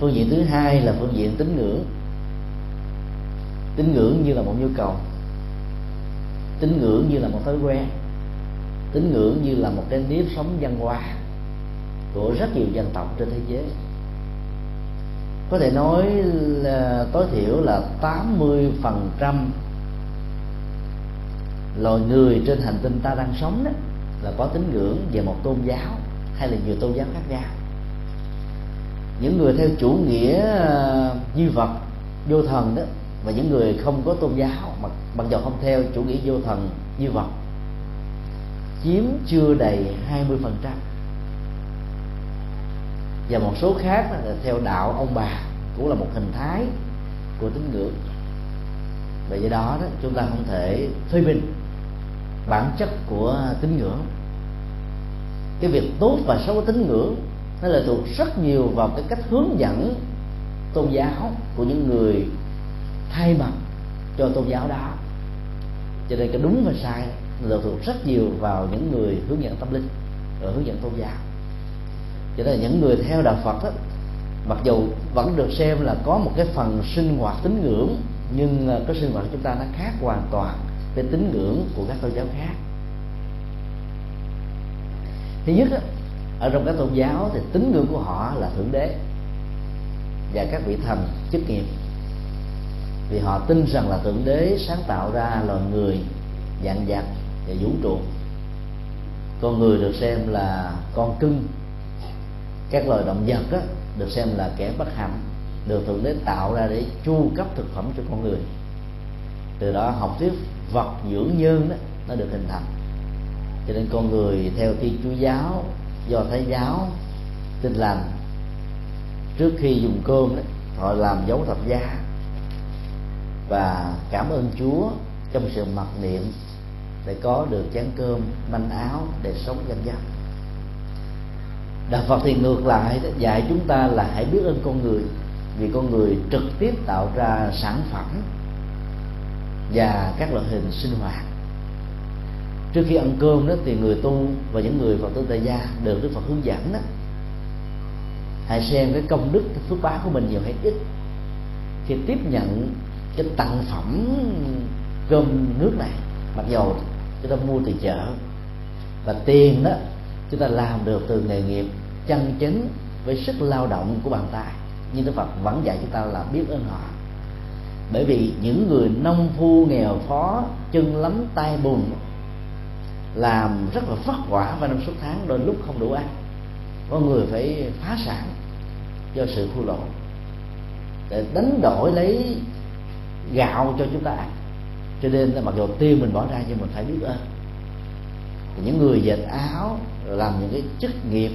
Phương diện thứ hai là phương diện tín ngưỡng. Tín ngưỡng như là một nhu cầu tín ngưỡng như là một thói quen, tín ngưỡng như là một cái nếp sống văn hóa của rất nhiều dân tộc trên thế giới. Có thể nói là tối thiểu là 80 phần trăm loài người trên hành tinh ta đang sống đó là có tín ngưỡng về một tôn giáo hay là nhiều tôn giáo khác nhau. Những người theo chủ nghĩa à, duy vật, vô thần đó và những người không có tôn giáo mà bằng dầu không theo chủ nghĩa vô thần như vật chiếm chưa đầy 20% và một số khác là theo đạo ông bà cũng là một hình thái của tín ngưỡng. Và do đó, đó chúng ta không thể phê bình bản chất của tín ngưỡng. Cái việc tốt và xấu của tín ngưỡng nó là thuộc rất nhiều vào cái cách hướng dẫn tôn giáo của những người thay mặt cho tôn giáo đó cho nên cái đúng và sai lệ thuộc rất nhiều vào những người hướng dẫn tâm linh và hướng dẫn tôn giáo. Cho nên những người theo đạo Phật đó, mặc dù vẫn được xem là có một cái phần sinh hoạt tín ngưỡng nhưng ờ, cái sinh hoạt của chúng ta nó khác hoàn toàn với tín ngưỡng của các tôn giáo khác. Thứ nhất ở trong các tôn giáo thì tín ngưỡng của họ là thượng đế và các vị thần chức nghiệp vì họ tin rằng là thượng đế sáng tạo ra loài người dạng vật và vũ trụ. Con người được xem là con cưng. Các loài động vật đó, được xem là kẻ bất hạnh được thượng đế tạo ra để chu cấp thực phẩm cho con người. Từ đó học thuyết vật dưỡng nhân đó nó được hình thành. Cho nên con người theo thiên chúa giáo do thái giáo tin lành. Trước khi dùng cơm đó, họ làm dấu thập giá và cảm ơn chúa trong sự mặc niệm để có được chén cơm manh áo để sống danh dân đạo phật thì ngược lại, dạy chúng ta là hãy biết ơn con người, vì con người trực tiếp tạo ra sản phẩm và các loại hình sinh hoạt. Trước khi ăn cơm đó thì người tu và những người phật tử tại gia được đức phật hướng dẫn đó. Hãy xem cái công đức, cái phước báo của mình nhiều hay ít. Khi tiếp nhận cái tặng phẩm cơm nước này. Mặc dầu chúng ta mua từ chợ và tiền đó, chúng ta làm được từ nghề nghiệp chân chính với sức lao động của bàn tay. Nhưng Đức Phật vẫn dạy chúng ta là biết ơn họ. Bởi vì những người nông phu nghèo phó chân lắm tay bùn, làm rất là vất vả và năm suốt tháng, đôi lúc không đủ ăn. Có người phải phá sản do sự thua lỗ. Để đánh đổi lấy gạo cho chúng ta ăn. Cho nên là mặc dù tiền mình bỏ ra nhưng mình phải biết ơn. Thì những người dệt áo làm những cái chức nghiệp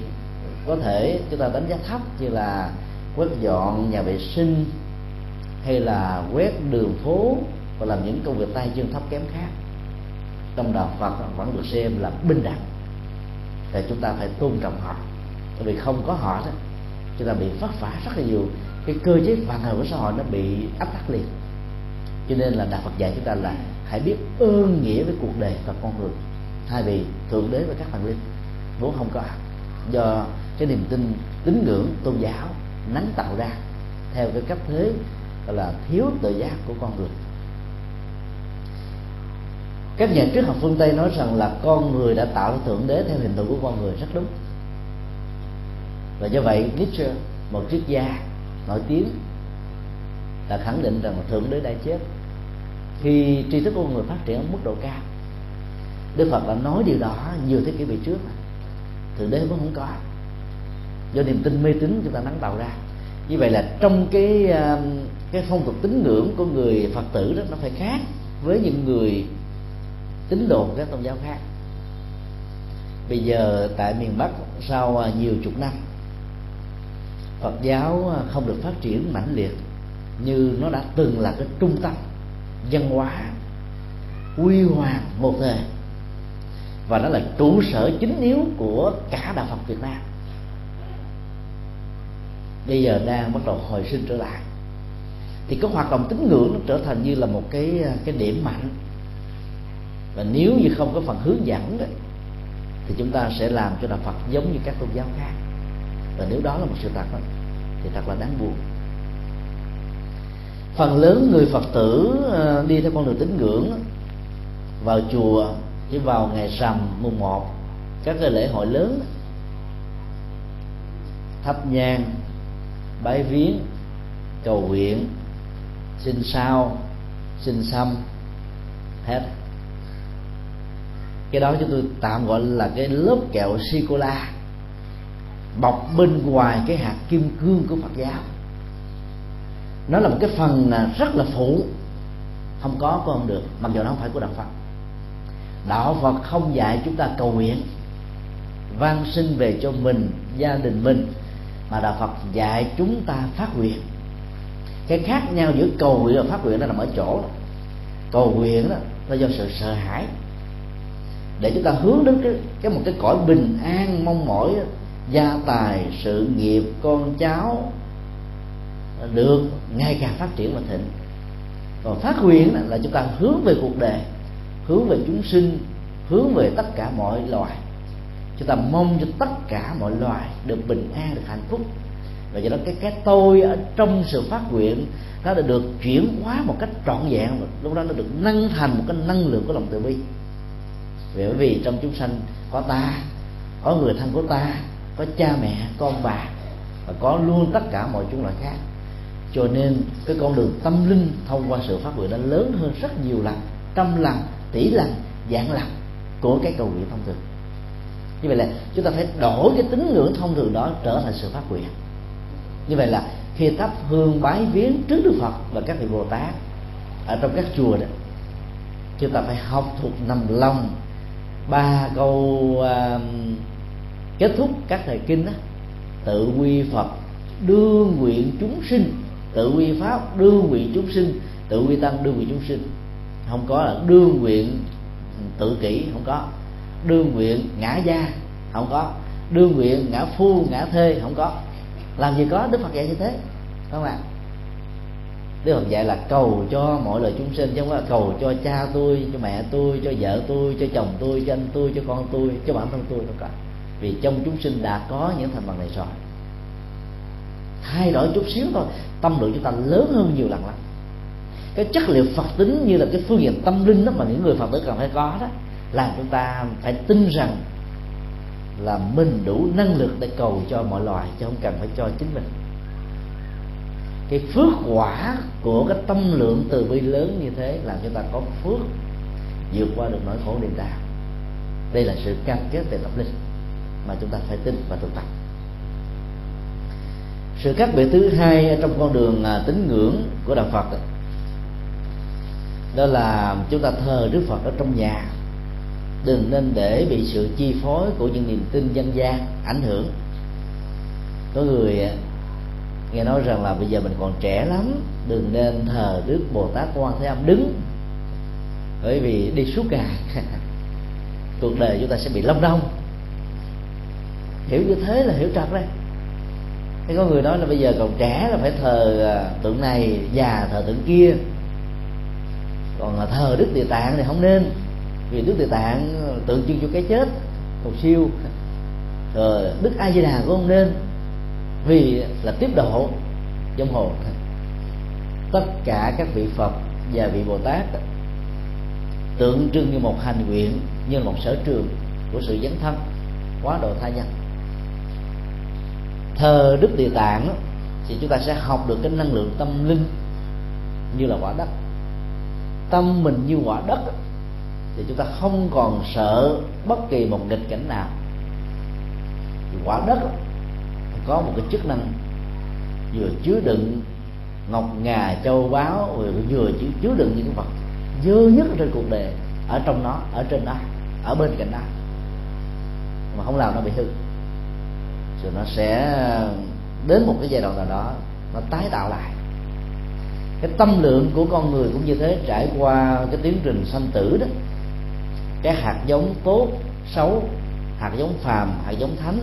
có thể chúng ta đánh giá thấp như là quét dọn nhà vệ sinh hay là quét đường phố và làm những công việc tay chân thấp kém khác. Trong đạo Phật vẫn được xem là bình đẳng. Thì chúng ta phải tôn trọng họ. Bởi vì không có họ đó, chúng ta bị phát phá rất là nhiều. Cái cơ chế vận hành của xã hội nó bị áp tắc liền cho nên là đạo Phật dạy chúng ta là hãy biết ơn nghĩa với cuộc đời và con người. Thay vì thượng đế và các thần linh, vốn không có do cái niềm tin, tín ngưỡng tôn giáo nắng tạo ra theo cái cách thế, gọi là thiếu tự giác của con người. Các nhà triết học phương tây nói rằng là con người đã tạo ra thượng đế theo hình tượng của con người rất đúng. Và do vậy, Nietzsche, một triết gia nổi tiếng là khẳng định rằng thượng đế đã chết. Khi tri thức của người phát triển ở mức độ cao, Đức Phật đã nói điều đó nhiều thế kỷ về trước thượng đế vẫn không có do niềm tin mê tín chúng ta nắng tạo ra. Như vậy là trong cái ờ, cái phong tục tín ngưỡng của người phật tử đó, nó phải khác với những người tín đồ các tôn giáo khác. Bây giờ tại miền bắc, sau ờ, nhiều chục năm, phật giáo ờ, không được phát triển mãnh liệt như nó đã từng là cái trung tâm văn hóa quy hoàng một thời. Và nó là trụ sở chính yếu của cả đạo phật việt nam. Bây giờ đang bắt đầu hồi sinh trở lại. Thì cái hoạt động tín ngưỡng nó trở thành như là một cái cái điểm mạnh. Và nếu như không có phần hướng dẫn đó thì chúng ta sẽ làm cho đạo Phật giống như các tôn giáo khác. Và nếu đó là một sự thật đó, thì thật là đáng buồn phần lớn người Phật tử ờ, đi theo con đường tín ngưỡng, vào chùa chỉ vào ngày rằm mùng một, các cái lễ hội lớn, thắp nhang, bái viếng, cầu nguyện, xin sao, xin xăm, hết. Cái đó chúng tôi tạm gọi là cái lớp kẹo sô cô la, bọc bên ngoài cái hạt kim cương của Phật giáo nó là một cái phần rất là phụ. Không có cũng không được mặc dù nó không phải của đạo Phật. Đạo phật không dạy chúng ta cầu nguyện van sinh về cho mình gia đình mình mà đạo phật dạy chúng ta phát nguyện. Cái khác nhau giữa cầu nguyện và phát nguyện nó nằm ở chỗ đó. cầu nguyện đó là do sự sợ hãi. Để chúng ta hướng đến cái, cái một cái cõi bình an mong mỏi gia tài sự nghiệp con cháu được ngày càng phát triển và thịnh. Còn phát nguyện là chúng ta hướng về cuộc đời, hướng về chúng sinh, hướng về tất cả mọi loài. Chúng ta mong cho tất cả mọi loài được bình an, được hạnh phúc. Và do đó cái cái tôi ở trong sự phát nguyện nó đã được chuyển hóa một cách trọn vẹn lúc đó nó được nâng thành một cái năng lượng của lòng từ bi. Bởi vì trong chúng sanh có ta, có người thân của ta, có cha mẹ con bà, và có luôn tất cả mọi chúng loại khác cho nên cái con đường tâm linh thông qua sự phát nguyện đã lớn hơn rất nhiều lần. Trăm lần tỷ lần dạng lần của cái cầu nguyện thông thường. Như vậy là chúng ta phải đổi cái tín ngưỡng thông thường đó trở thành sự phát nguyện. Như vậy là khi thắp hương bái viếng trước đức phật và các vị bồ tát ở trong các chùa đó chúng ta phải học thuộc nằm lòng ba câu uh, kết thúc các thời kinh đó. Tự quy phật đương nguyện chúng sinh tự quy pháp đưa nguyện chúng sinh, tự quy tăng đưa nguyện chúng sinh. Không có là đưa nguyện tự kỷ, không có. Đưa nguyện ngã gia, không có. Đưa nguyện ngã phu, ngã thê, không có. Làm gì có, đức phật dạy như thế không ạ? Đức phật dạy là cầu cho mọi lời chúng sinh, chứ không phải là cầu cho cha tôi, cho mẹ tôi, cho vợ tôi, cho chồng tôi, cho anh tôi, cho con tôi, cho bản thân tôi, không có. Vì trong chúng sinh đã có những thành phần này rồi thay đổi chút xíu thôi. Tâm lượng chúng ta lớn hơn nhiều lần lắm. Cái chất liệu phật tính như là cái phương diện tâm linh đó mà những người phật tử cần phải có đó làm chúng ta phải tin rằng là mình đủ năng lực để cầu cho mọi loài chứ không cần phải cho chính mình. Cái phước quả của cái tâm lượng từ bi lớn như thế làm chúng ta có phước vượt qua được nỗi khổ niềm đau. Đây là sự cam kết về tâm linh mà chúng ta phải tin và thực tập sự khác biệt thứ hai trong con đường à, tín ngưỡng của đạo Phật đó là chúng ta thờ Đức Phật ở trong nhà. Đừng nên để bị sự chi phối của những niềm tin dân gian ảnh hưởng. Có người à, nghe nói rằng là bây giờ mình còn trẻ lắm, đừng nên thờ Đức Bồ Tát Quan Thế Âm đứng, bởi vì đi suốt ngày cuộc đời chúng ta sẽ bị lâm đông. Hiểu như thế là hiểu trật đây thế có người nói là bây giờ còn trẻ là phải thờ à, tượng này già thờ tượng kia. Còn thờ đức địa tạng thì không nên, vì đức địa tạng tượng trưng cho cái chết cầu siêu. Rồi đức a di đà cũng không nên, vì là tiếp độ trong hồn. Tất cả các vị phật và vị bồ tát tượng trưng như một hành nguyện, như là một sở trường của sự dấn thân, quá độ tha nhân thờ đức địa tạng thì chúng ta sẽ học được cái năng lượng tâm linh như là quả đất. Tâm mình như quả đất thì chúng ta không còn sợ bất kỳ một nghịch cảnh nào. Quả đất có một cái chức năng vừa chứa đựng ngọc ngà châu báu, vừa vừa chứa đựng những vật dơ nhất trên cuộc đời, ở trong nó, ở trên đó, ở bên cạnh đó. Mà không làm nó bị hư rồi nó sẽ đến một cái giai đoạn nào đó nó tái tạo lại. Cái tâm lượng của con người cũng như thế, trải qua cái tiến trình sanh tử đó, cái hạt giống tốt, xấu, hạt giống phàm, hạt giống thánh,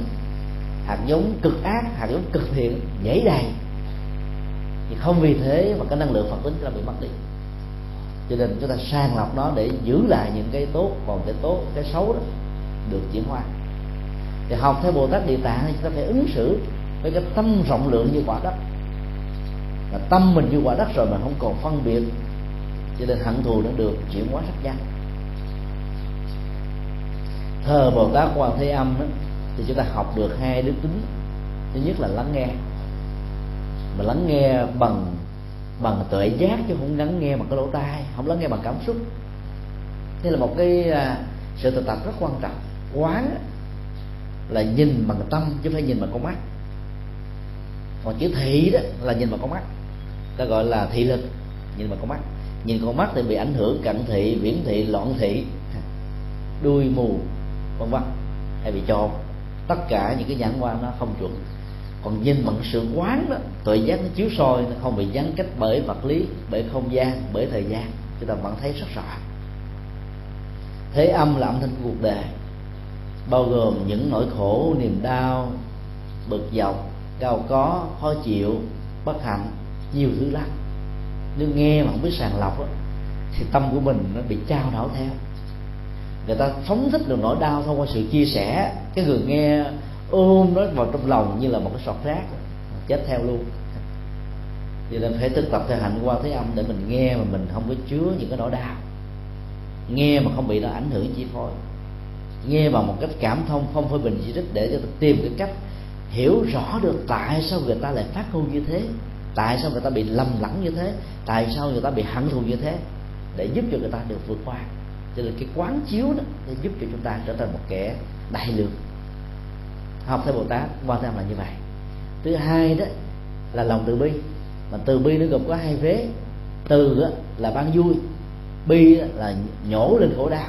hạt giống cực ác, hạt giống cực thiện nhảy đầy thì không vì thế mà cái năng lượng phật tính chúng ta bị mất đi. Cho nên chúng ta sàng lọc nó để giữ lại những cái tốt, còn cái tốt, cái xấu đó được chuyển hóa thì học theo bồ tát địa tạng thì chúng ta phải ứng xử với cái tâm rộng lượng như quả đất. Và tâm mình như quả đất rồi mà không còn phân biệt cho nên hận thù nó được chuyển hóa rất nhanh thờ bồ tát quan thế âm đó, thì chúng ta học được hai đức tính. Thứ nhất là lắng nghe. Mà lắng nghe bằng bằng tuệ giác chứ không lắng nghe bằng cái lỗ tai không lắng nghe bằng cảm xúc. Đây là một cái à, sự thực tập rất quan trọng. Quán là nhìn bằng tâm chứ không phải nhìn bằng con mắt. Còn chữ thị đó là nhìn bằng con mắt. Ta gọi là thị lực, nhìn bằng con mắt. Nhìn con mắt thì bị ảnh hưởng cận thị, viễn thị, loạn thị, đuôi mù, vân vân, hay bị trộn tất cả những cái nhãn quan nó không chuẩn. Còn nhìn bằng sự quán đó, tuệ giác nó chiếu soi, nó không bị gián cách bởi vật lý, bởi không gian, bởi thời gian. Chúng ta vẫn thấy rất rõ. Thế âm là âm thanh của cuộc đời bao gồm những nỗi khổ niềm đau bực dọc cao có khó chịu bất hạnh nhiều thứ lắm. Nếu nghe mà không biết sàng lọc đó, thì tâm của mình nó bị trao đảo theo. Người ta phóng thích được nỗi đau thông qua sự chia sẻ cái người nghe ôm nó vào trong lòng như là một cái sọt rác chết theo luôn. Cho nên phải thực tập theo hạnh qua thế âm để mình nghe mà mình không có chứa những cái nỗi đau. Nghe mà không bị nó ảnh hưởng chi phối nghe bằng một cách cảm thông, không phê bình chỉ trích để cho tìm cái cách hiểu rõ được tại sao người ta lại phát ngôn như thế, tại sao người ta bị lầm lẫn như thế, tại sao người ta bị hận thù như thế, để giúp cho người ta được vượt qua. Cho nên cái quán chiếu đó để giúp cho chúng ta trở thành một kẻ đại lượng học theo bồ tát quan tâm là như vậy. Thứ hai đó là lòng từ bi. Mà từ bi nó gồm có hai vế. Từ là ban vui, bi là nhổ lên khổ đau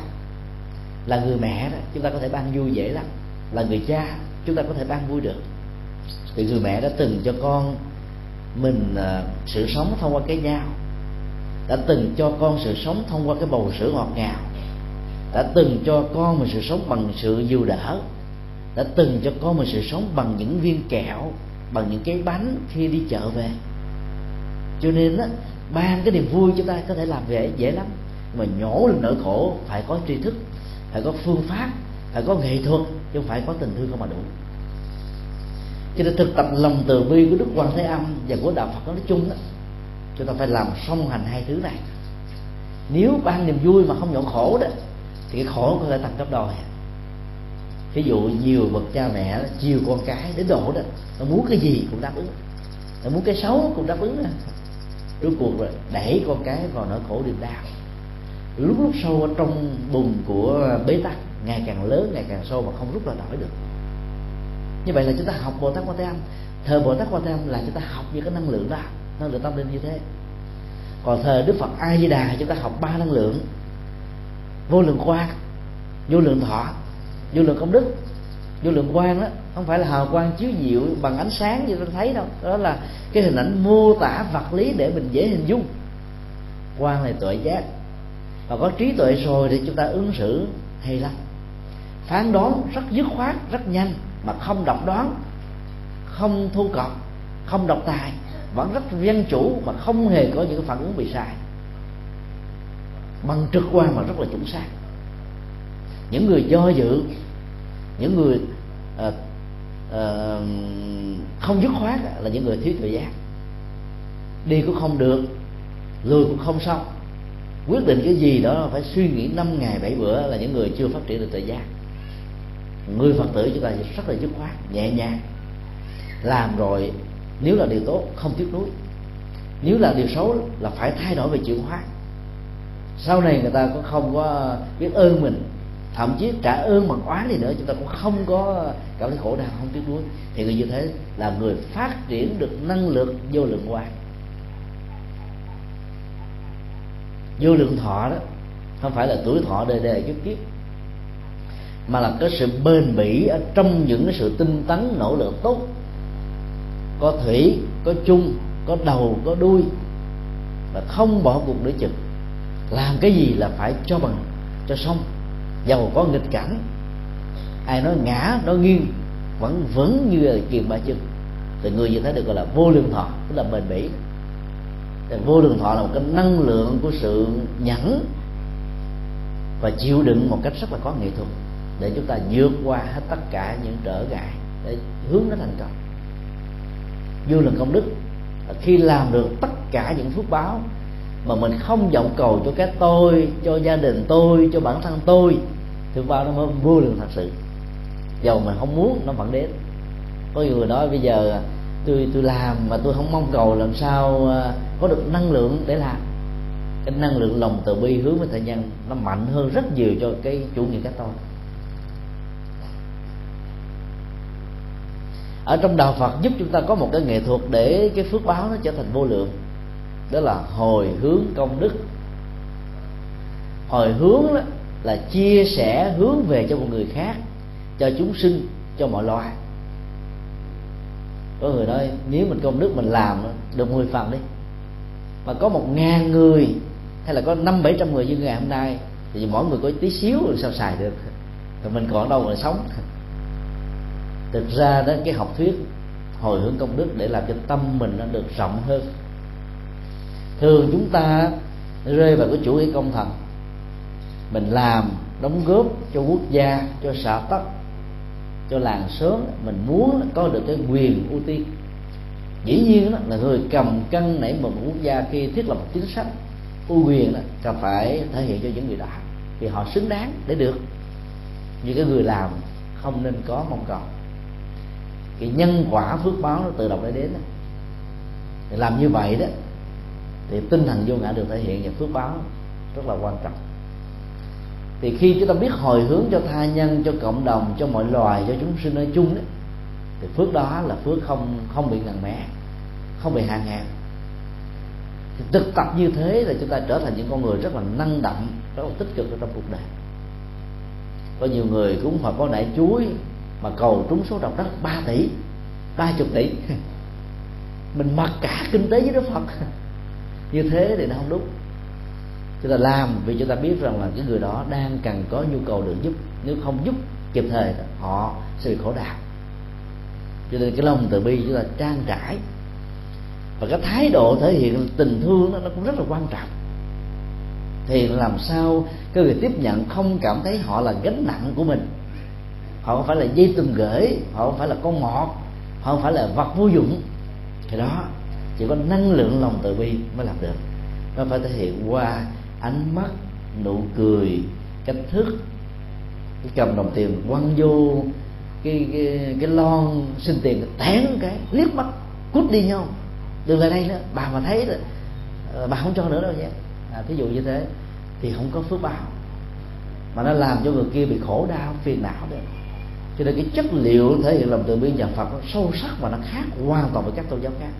là người mẹ đó, chúng ta có thể ban vui dễ lắm. Là người cha, chúng ta có thể ban vui được. Vì người mẹ đã từng cho con mình à, sự sống thông qua cái nhau. Đã từng cho con sự sống thông qua cái bầu sữa ngọt ngào. Đã từng cho con mình sự sống bằng sự dìu đỡ. Đã từng cho con mình sự sống bằng những viên kẹo, bằng những cái bánh khi đi chợ về. Cho nên á, ban cái niềm vui chúng ta có thể làm dễ dễ lắm. Mà nhổ lên nỗi khổ, phải có tri thức phải có phương pháp, phải có nghệ thuật, chứ không phải có tình thương không mà đủ. Cho nên thực tập lòng từ bi của đức quan thế âm và của đạo phật nói chung đó, chúng ta phải làm song hành hai thứ này. Nếu ban niềm vui mà không nhổ khổ đó, thì cái khổ có thể tăng gấp đôi. Ví dụ nhiều bậc cha mẹ chiều con cái đến độ đó, nó muốn cái gì cũng đáp ứng. Nó muốn cái xấu cũng đáp ứng. Rốt cuộc rồi đẩy con cái vào nỗi khổ niềm đau lúc lúc sâu ở trong bùn của bế tắc, ngày càng lớn, ngày càng sâu mà không rút ra nổi được. Như vậy là chúng ta học bồ tát quan thế âm. Thờ bồ tát quan thế âm là chúng ta học những cái năng lượng đó, năng lượng tâm linh như thế. Còn thờ đức phật a di đà chúng ta học ba năng lượng. Vô lượng quan vô lượng thọ, vô lượng công đức, vô lượng quan đó. Không phải là hào quang chiếu diệu bằng ánh sáng như ta thấy đâu. Đó là cái hình ảnh mô tả vật lý để mình dễ hình dung. Quan này tuệ giác và có trí tuệ rồi thì chúng ta ứng xử hay lắm. Phán đoán rất dứt khoát rất nhanh mà không độc đoán không thu cọc không độc tài vẫn rất dân chủ mà không hề có những phản ứng bị sai. Bằng trực quan mà rất là chuẩn xác. Những người do dự những người uh, uh, không dứt khoát là những người thiếu tự giác. Đi cũng không được lùi cũng không xong quyết định cái gì đó phải suy nghĩ năm ngày bảy bữa là những người chưa phát triển được tự giác người phật tử chúng ta rất là dứt khoát, nhẹ nhàng. Làm rồi, nếu là điều tốt, không tiếc nuối. Nếu là điều xấu, là phải thay đổi về chuyển hóa. Sau này người ta cũng không có biết ơn mình, thậm chí trả ơn bằng oán gì nữa, chúng ta cũng không có cảm thấy khổ đau, không tiếc nuối. Thì người như thế là người phát triển được năng lượng vô lượng quan vô lượng thọ đó, không phải là tuổi thọ đời đời kiếp kiếp, mà là cái sự bền bỉ ở trong những cái sự tinh tấn nỗ lực tốt. Có thủy, có chung, có đầu, có đuôi, và không bỏ cuộc nửa chừng. Làm cái gì là phải cho bằng, cho xong. Giàu có nghịch cảnh, ai nói ngã, nói nghiêng, vẫn vững như là kiềm ba chân. Thì người như thế được gọi là vô lượng thọ, tức là bền bỉ thì vô đường thọ là một cái năng lượng của sự nhẫn và chịu đựng một cách rất là có nghệ thuật để chúng ta vượt qua hết tất cả những trở ngại để hướng đến thành công. Vô lượng công đức khi làm được tất cả những phước báo mà mình không vọng cầu cho cái tôi, cho gia đình tôi, cho bản thân tôi thì bao nó mới vô lượng thật sự. Dầu mình không muốn, nó vẫn đến. Có người nói bây giờ tôi tôi làm mà tôi không mong cầu làm sao à, có được năng lượng để làm. Cái năng lượng lòng từ bi hướng với thời gian nó mạnh hơn rất nhiều cho cái chủ nghĩa cách tôi ở trong đạo Phật giúp chúng ta có một cái nghệ thuật để cái phước báo nó trở thành vô lượng. Đó là hồi hướng công đức. Hồi hướng đó là chia sẻ hướng về cho một người khác, cho chúng sinh, cho mọi loài có người nói, nếu mình công đức mình làm, được 10 phần đi. Mà có một ngàn người, hay là có năm bảy trăm người như ngày hôm nay, thì mỗi người có tí xíu rồi sao xài được. Thì mình còn đâu mà sống? Thực ra đó, cái học thuyết hồi hướng công đức để làm cho tâm mình nó được rộng hơn. Thường chúng ta rơi vào cái chủ nghĩa công thần. Mình làm đóng góp cho quốc gia, cho xã tắc cho làng sớm mình muốn có được cái quyền ưu tiên. Dĩ nhiên đó, là người cầm cân nảy một quốc gia khi thiết lập một chính sách ưu quyền đó cần phải thể hiện cho những người đó. Vì họ xứng đáng để được. Như cái người làm không nên có mong cầu. Cái nhân quả phước báo nó tự động để đến thì làm như vậy đó, thì tinh thần vô ngã được thể hiện và phước báo rất là quan trọng thì khi chúng ta biết hồi hướng cho tha nhân, cho cộng đồng, cho mọi loài, cho chúng sinh nói chung đấy thì phước đó là phước không không bị ngần mé không bị hạn hẹp thì thực tập như thế là chúng ta trở thành những con người rất là năng động, rất là tích cực ở trong cuộc đời. Có nhiều người cũng phải có đại chuối mà cầu trúng số độc đắc 3 tỷ, ba chục tỷ. Mình mặc cả kinh tế với đức phật. Như thế thì nó không đúng chúng ta làm vì chúng ta biết rằng là cái người đó đang cần có nhu cầu được giúp. Nếu không giúp kịp thời họ sẽ bị khổ đạo cho nên cái lòng từ bi chúng ta trang trải. Và cái thái độ thể hiện tình thương đó, nó cũng rất là quan trọng. Thì làm sao cái người tiếp nhận không cảm thấy họ là gánh nặng của mình? Họ không phải là dây tùm gửi họ không phải là con mọt họ không phải là vật vô dụng. Thì đó chỉ có năng lượng lòng từ bi mới làm được. Nó phải thể hiện qua ánh mắt nụ cười cách thức cái cầm đồng tiền quăng vô cái cái, cái lon xin tiền tán cái liếc mắt cút đi nhau. Đừng lại đây nữa bà mà thấy rồi ờ, bà không cho nữa đâu nhé à, thí dụ như thế thì không có phước báo. Mà nó làm cho người kia bị khổ đau phiền não đấy cho nên cái chất liệu thể hiện lòng từ bi nhà Phật nó sâu sắc và nó khác hoàn toàn với các tôn giáo khác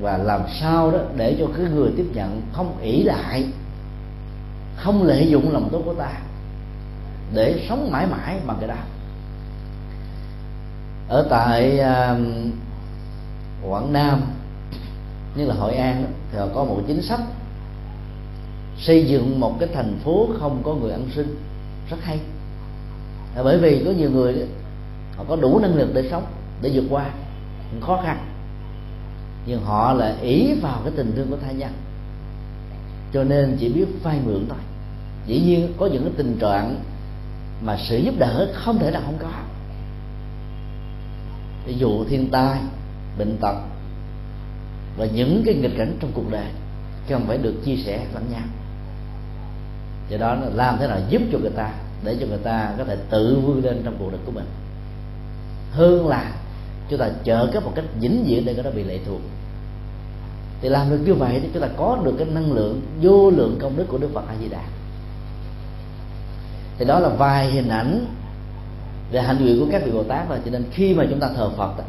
và làm sao đó để cho cái người tiếp nhận không ỷ lại không lợi dụng lòng tốt của ta để sống mãi mãi bằng cái đó. Ở tại uh, quảng nam như là hội an đó, thì họ có một chính sách xây dựng một cái thành phố không có người ăn sinh rất hay. Bởi vì có nhiều người họ có đủ năng lực để sống để vượt qua khó khăn nhưng họ là ý vào cái tình thương của tha nhân. Cho nên chỉ biết vay mượn thôi. Dĩ nhiên có những cái tình trạng mà sự giúp đỡ không thể nào không có. Ví dụ thiên tai, bệnh tật và những cái nghịch cảnh trong cuộc đời cần phải được chia sẻ lẫn nhau. Do đó là làm thế nào giúp cho người ta, để cho người ta có thể tự vươn lên trong cuộc đời của mình. Hơn là chúng ta chờ cái một cách vĩnh viễn để người đó bị lệ thuộc thì làm được như vậy thì chúng ta có được cái năng lượng vô lượng công đức của đức phật a di đà thì đó là vài hình ảnh về hạnh nguyện của các vị bồ tát rồi cho nên khi mà chúng ta thờ phật đó,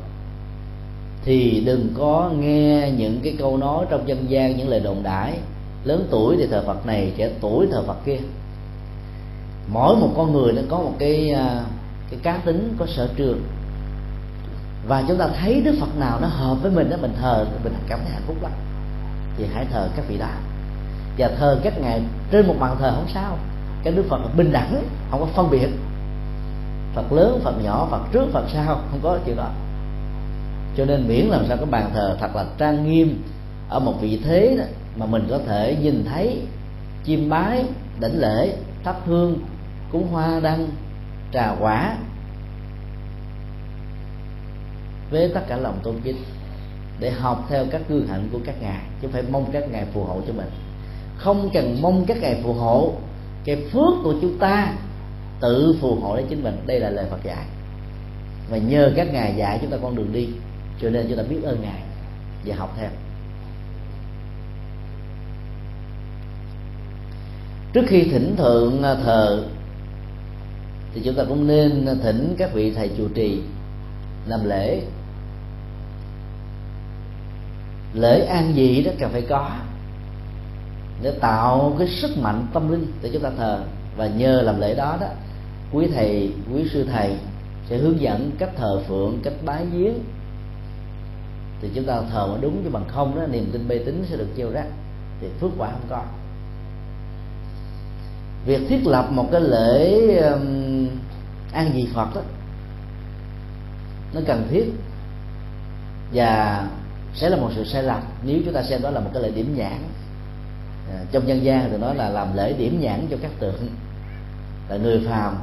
thì đừng có nghe những cái câu nói trong dân gian những lời đồn đãi. Lớn tuổi thì thờ phật này trẻ tuổi thờ phật kia. Mỗi một con người nó có một cái à, cái cá tính có sở trường và chúng ta thấy đức phật nào nó hợp với mình đó mình thờ mình cảm thấy hạnh phúc lắm. Thì hãy thờ các vị đó. Và thờ các ngài trên một bàn thờ không sao. Cái đức phật là bình đẳng không có phân biệt. Phật lớn phật nhỏ phật trước phật sau không có chuyện đó. Cho nên miễn làm sao cái bàn thờ thật là trang nghiêm ở một vị thế đó, mà mình có thể nhìn thấy chim bái đảnh lễ thắp hương cúng hoa đăng trà quả với tất cả lòng tôn kính để học theo các gương hạnh của các ngài, chứ không phải mong các ngài phù hộ cho mình. Không cần mong các ngài phù hộ, cái phước của chúng ta tự phù hộ lấy chính mình. Đây là lời Phật dạy. Và nhờ các ngài dạy chúng ta con đường đi, cho nên chúng ta biết ơn ngài và học theo. Trước khi thỉnh thượng à, thờ, thì chúng ta cũng nên thỉnh các vị thầy chủ trì làm lễ lễ an dị đó cần phải có để tạo cái sức mạnh tâm linh để chúng ta thờ. Và nhờ làm lễ đó đó quý thầy quý sư thầy sẽ hướng dẫn cách thờ phượng cách bái giếng thì chúng ta thờ mà đúng chứ bằng không đó niềm tin mê tín sẽ được gieo rắc. Thì phước quả không có. Việc thiết lập một cái lễ um, an vị phật đó nó cần thiết. Và sẽ là một sự sai lầm nếu chúng ta xem đó là một cái lễ điểm nhãn. À, trong dân gian thì nói là làm lễ điểm nhãn cho các tượng. Là người phàm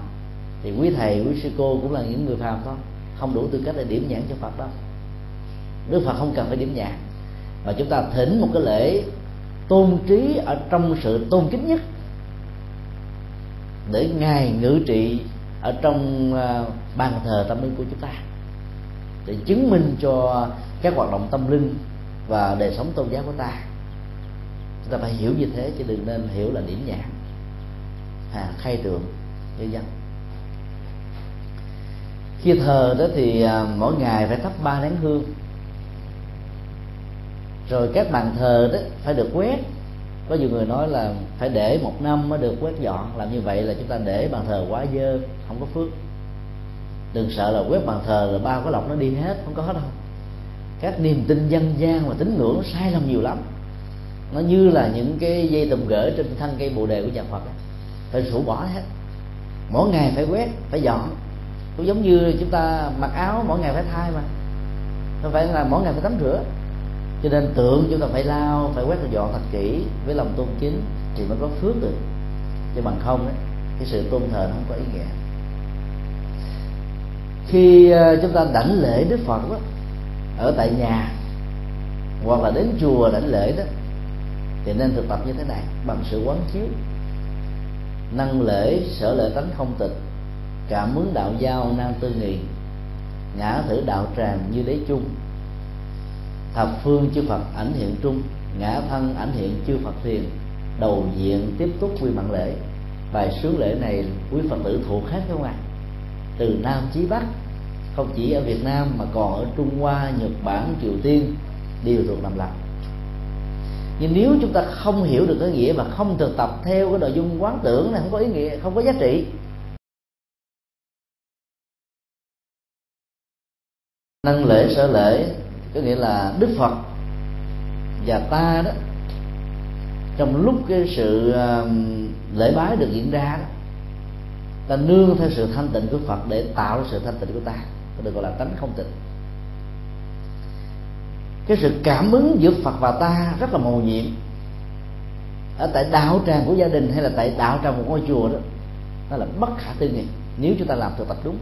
thì quý thầy quý sư cô cũng là những người phàm thôi không đủ tư cách để điểm nhãn cho phật đâu. Đức phật không cần phải điểm nhãn. Mà chúng ta thỉnh một cái lễ tôn trí ở trong sự tôn kính nhất để ngài ngự trị ở trong à, bàn thờ tâm linh của chúng ta để chứng minh cho các hoạt động tâm linh và đời sống tôn giáo của ta. Chúng ta phải hiểu như thế chứ đừng nên hiểu là điểm nhãn. À, khai tượng như dân. Khi thờ đó thì à, mỗi ngày phải thắp ba nén hương. Rồi các bàn thờ đó phải được quét. Có nhiều người nói là phải để một năm mới được quét dọn. Làm như vậy là chúng ta để bàn thờ quá dơ không có phước đừng sợ là quét bàn thờ là bao cái lọc nó đi hết không có đâu. Các niềm tin dân gian và tín ngưỡng sai lầm nhiều lắm. Nó như là những cái dây tùm gỡ trên thân cây bồ đề của nhà phật phải rũ bỏ hết. Mỗi ngày phải quét phải dọn. Cũng giống như chúng ta mặc áo mỗi ngày phải thay mà. Không phải là mỗi ngày phải tắm rửa. Cho nên tượng chúng ta phải lao phải quét dọn thật kỹ với lòng tôn kính thì mới có phước được. Chứ bằng không ấy, cái sự tôn thờ nó không có ý nghĩa khi ờ, chúng ta đảnh lễ đức phật đó, ở tại nhà hoặc là đến chùa đảnh lễ đó thì nên thực tập như thế này bằng sự quán chiếu năng lễ sở lễ tánh không tịch cảm ứng đạo giao nam tư nghị ngã thử đạo tràng như đế chung thập phương chư phật ảnh hiện trung ngã thân ảnh hiện chư phật thiền đầu diện tiếp tục quy mạng lễ. Bài sướng lễ này quý phật tử thuộc hết không ạ? Từ nam chí bắc không chỉ ở việt nam mà còn ở trung hoa, nhật bản, triều tiên đều thuộc nằm lòng. nhưng nếu chúng ta không hiểu được cái nghĩa và không thực tập theo cái nội dung quán tưởng này, không có ý nghĩa, không có giá trị năng lễ sở lễ, có nghĩa là đức phật và ta đó, trong lúc cái sự à, lễ bái được diễn ra đó ta nương theo sự thanh tịnh của phật để tạo ra sự thanh tịnh của ta. Được gọi là tánh không tịnh. Cái sự cảm ứng giữa phật và ta rất là màu nhiệm. Ở tại đạo tràng của gia đình hay là tại đạo tràng của ngôi chùa đó, nó là bất khả tư nghị. Nếu chúng ta làm thực tập đúng.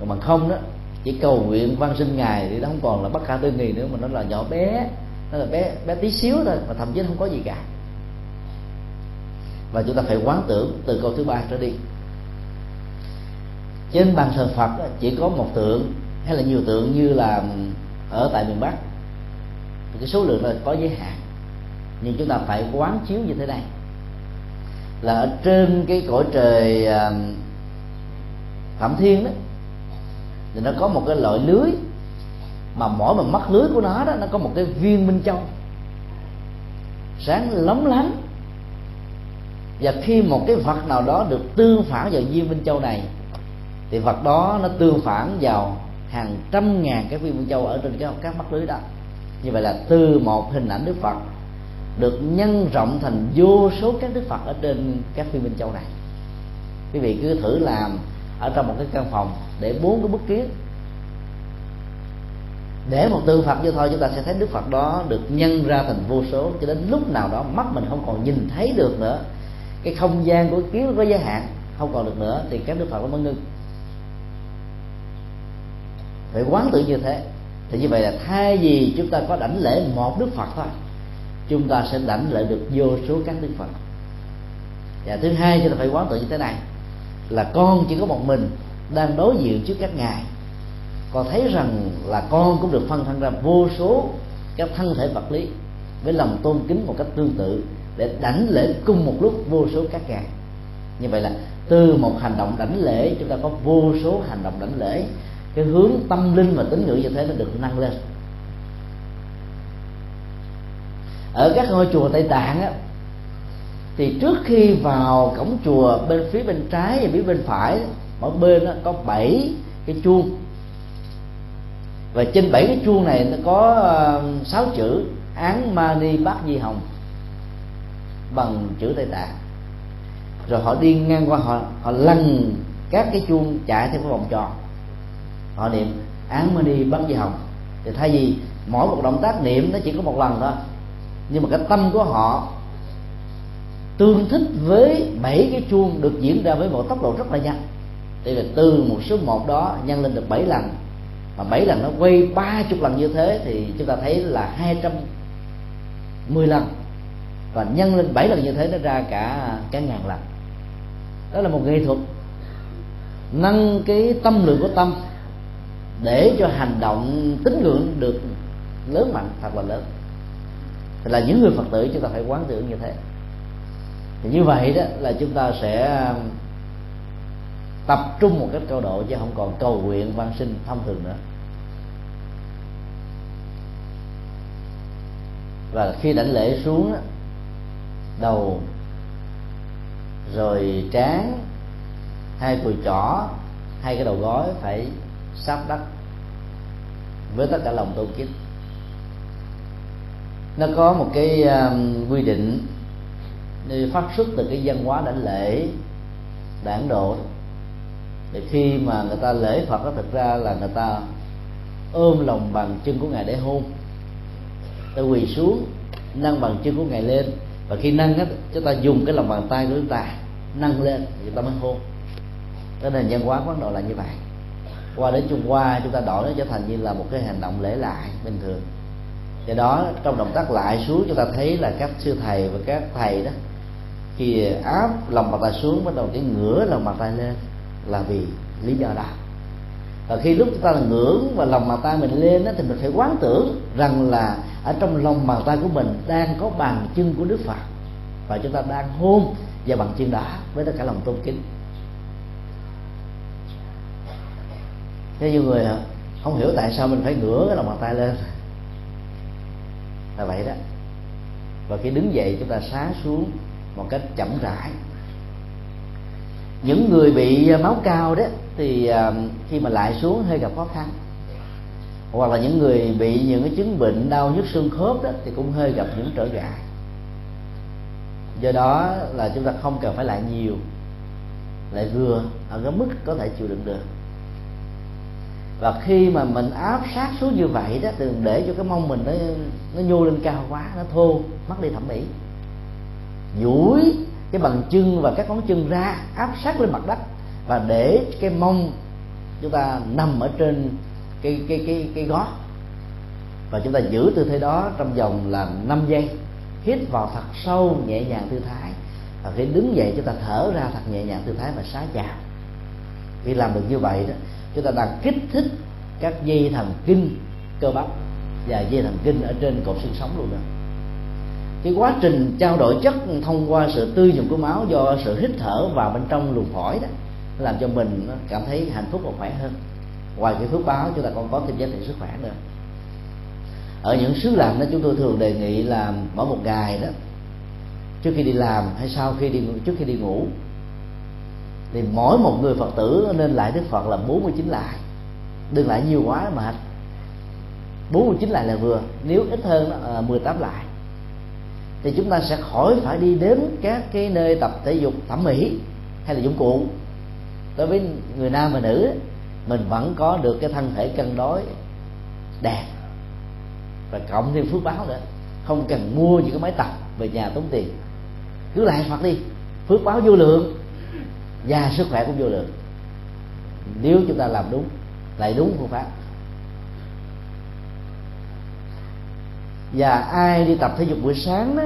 Còn bằng không đó, chỉ cầu nguyện văn sinh ngài thì nó không còn là bất khả tư nghị nữa, mà nó là nhỏ bé, nó là bé bé tí xíu thôi, mà thậm chí không có gì cả. Và chúng ta phải quán tưởng từ câu thứ ba trở đi trên bàn thờ phật chỉ có một tượng, hay là nhiều tượng như là ở tại miền bắc. Thì cái số lượng là có giới hạn, nhưng chúng ta phải quán chiếu như thế này. Là ở trên cái cõi trời phạm thiên đó, thì nó có một cái loại lưới, mà mỗi một mắt lưới của nó đó, nó có một cái viên minh châu. Sáng lóng lánh. Và khi một cái vật nào đó được tương phản vào viên minh châu này thì vật đó nó tương phản vào hàng trăm ngàn cái viên minh châu ở trên cái các mắt lưới đó. Như vậy là từ một hình ảnh đức phật được nhân rộng thành vô số các đức phật ở trên các viên minh châu này. Quý vị cứ thử làm ở trong một cái căn phòng để bốn cái bức kiến. Để một tư phật như thôi, chúng ta sẽ thấy đức phật đó được nhân ra thành vô số, cho đến lúc nào đó mắt mình không còn nhìn thấy được nữa. Cái không gian của kiến có giới hạn, không còn được nữa, thì các đức phật nó mới ngưng phải quán tự như thế. Thì như vậy là thay vì chúng ta có đảnh lễ một đức phật thôi, chúng ta sẽ đảnh lễ được vô số các đức phật. Và thứ hai, chúng ta phải quán tự như thế này, là con chỉ có một mình đang đối diện trước các ngài. Con thấy rằng là con cũng được phân thân ra vô số các thân thể vật lý với lòng tôn kính một cách tương tự để đảnh lễ cùng một lúc vô số các ngài. Như vậy là từ một hành động đảnh lễ, chúng ta có vô số hành động đảnh lễ cái hướng tâm linh và tín ngưỡng như thế nó được nâng lên. Ở các ngôi chùa tây tạng á, thì trước khi vào cổng chùa bên phía bên trái và phía bên phải, mỗi bên đó có bảy cái chuông. Và trên bảy cái chuông này nó có ờ, sáu chữ án mani bát di hồng bằng chữ tây tạng. Rồi họ đi ngang qua, họ họ lăn các cái chuông chạy theo cái vòng tròn họ niệm án mani bắt di hồng. Thì thay vì mỗi một động tác niệm nó chỉ có một lần thôi. Nhưng mà cái tâm của họ tương thích với bảy cái chuông được diễn ra với một tốc độ rất là nhanh. Thì là từ một số một đó nhân lên được bảy lần. Mà bảy lần nó quay ba chục lần như thế thì chúng ta thấy là hai trăm mười lần. Và nhân lên bảy lần như thế nó ra cả cả ngàn lần. Đó là một nghệ thuật nâng cái tâm lượng của tâm để cho hành động tín ngưỡng được lớn mạnh thật là lớn. Thì là những người phật tử chúng ta phải quán tưởng như thế. Thì như vậy đó là chúng ta sẽ um, tập trung một cách cao độ chứ không còn cầu nguyện văn sinh thông thường nữa. Và khi đảnh lễ xuống đầu, rồi trán, hai cùi chỏ hai cái đầu gối phải sát đất. Với tất cả lòng tôn kính. Nó có một cái um, quy định phát xuất từ cái văn hóa đảnh lễ đảng độ. Thì khi mà người ta lễ phật đó, thực ra là người ta ôm lòng bằng chân của ngài để hôn. Ta quỳ xuống, nâng bằng chân của ngài lên. Và khi nâng á, chúng ta dùng cái lòng bàn tay của chúng ta nâng lên thì ta mới hôn. Cái nền văn hóa quán độ là như vậy qua đến trung hoa chúng ta đổi nó trở thành như là một cái hành động lễ lại bình thường. Do đó trong động tác lại xuống chúng ta thấy là các sư thầy và các thầy đó khi áp lòng bàn tay xuống bắt đầu cái ngửa lòng bàn tay lên là vì lý do đó. Và khi lúc chúng ta là ngưỡng và lòng bàn tay mình lên đó, thì mình phải quán tưởng rằng là ở trong lòng bàn tay của mình đang có bàn chân của đức phật. Và chúng ta đang hôn và bằng chân đó với tất cả lòng tôn kính. Thế nhiều người không hiểu tại sao mình phải ngửa cái lòng bàn tay lên. Là vậy đó. Và khi đứng dậy, chúng ta xá xuống một cách chậm rãi. Những người bị à, máu cao đó, thì à, khi mà lại xuống hơi gặp khó khăn. Hoặc là những người bị những cái chứng bệnh đau nhức xương khớp đó, thì cũng hơi gặp những trở ngại. Do đó là chúng ta không cần phải lại nhiều, lại vừa ở cái mức có thể chịu đựng được và khi mà mình áp sát xuống như vậy đó đừng để cho cái mông mình nó nó nhô lên cao quá, nó thô, mất đi thẩm mỹ. Duỗi cái bằng chân và các ngón chân ra, áp sát lên mặt đất. Và để cái mông chúng ta nằm ở trên cái cái cái cái gót. Và chúng ta giữ tư thế đó trong vòng là 5 giây. Hít vào thật sâu, nhẹ nhàng tư thái. Và khi đứng dậy, chúng ta thở ra thật nhẹ nhàng tư thái và xá chào. Khi làm được như vậy đó chúng ta đang kích thích các dây thần kinh cơ bắp và dây thần kinh ở trên cột xương sống luôn đó. Cái quá trình trao đổi chất thông qua sự tư dụng của máu do sự hít thở vào bên trong luồng phổi đó làm cho mình cảm thấy hạnh phúc và khỏe hơn. Ngoài cái phước báo, chúng ta còn có thêm giá trị sức khỏe nữa. Ở những xứ lạnh đó, chúng tôi thường đề nghị là mỗi một ngày đó, trước khi đi làm hay sau khi đi trước khi đi ngủ thì mỗi một người phật tử nên lại đức phật là 49 lại. Đừng lại nhiều quá mà. 49 lại là vừa, nếu ít hơn là 18 lại. Thì chúng ta sẽ khỏi phải đi đến các cái nơi tập thể dục thẩm mỹ hay là dụng cụ. Đối với người nam và nữ, mình vẫn có được cái thân thể cân đối đẹp và cộng thêm phước báo nữa. Không cần mua những cái máy tập về nhà tốn tiền. Cứ lại phật đi, phước báo vô lượng và sức khỏe cũng vô lượng. Nếu chúng ta làm đúng lại đúng phương pháp. Và ai đi tập thể dục buổi sáng đó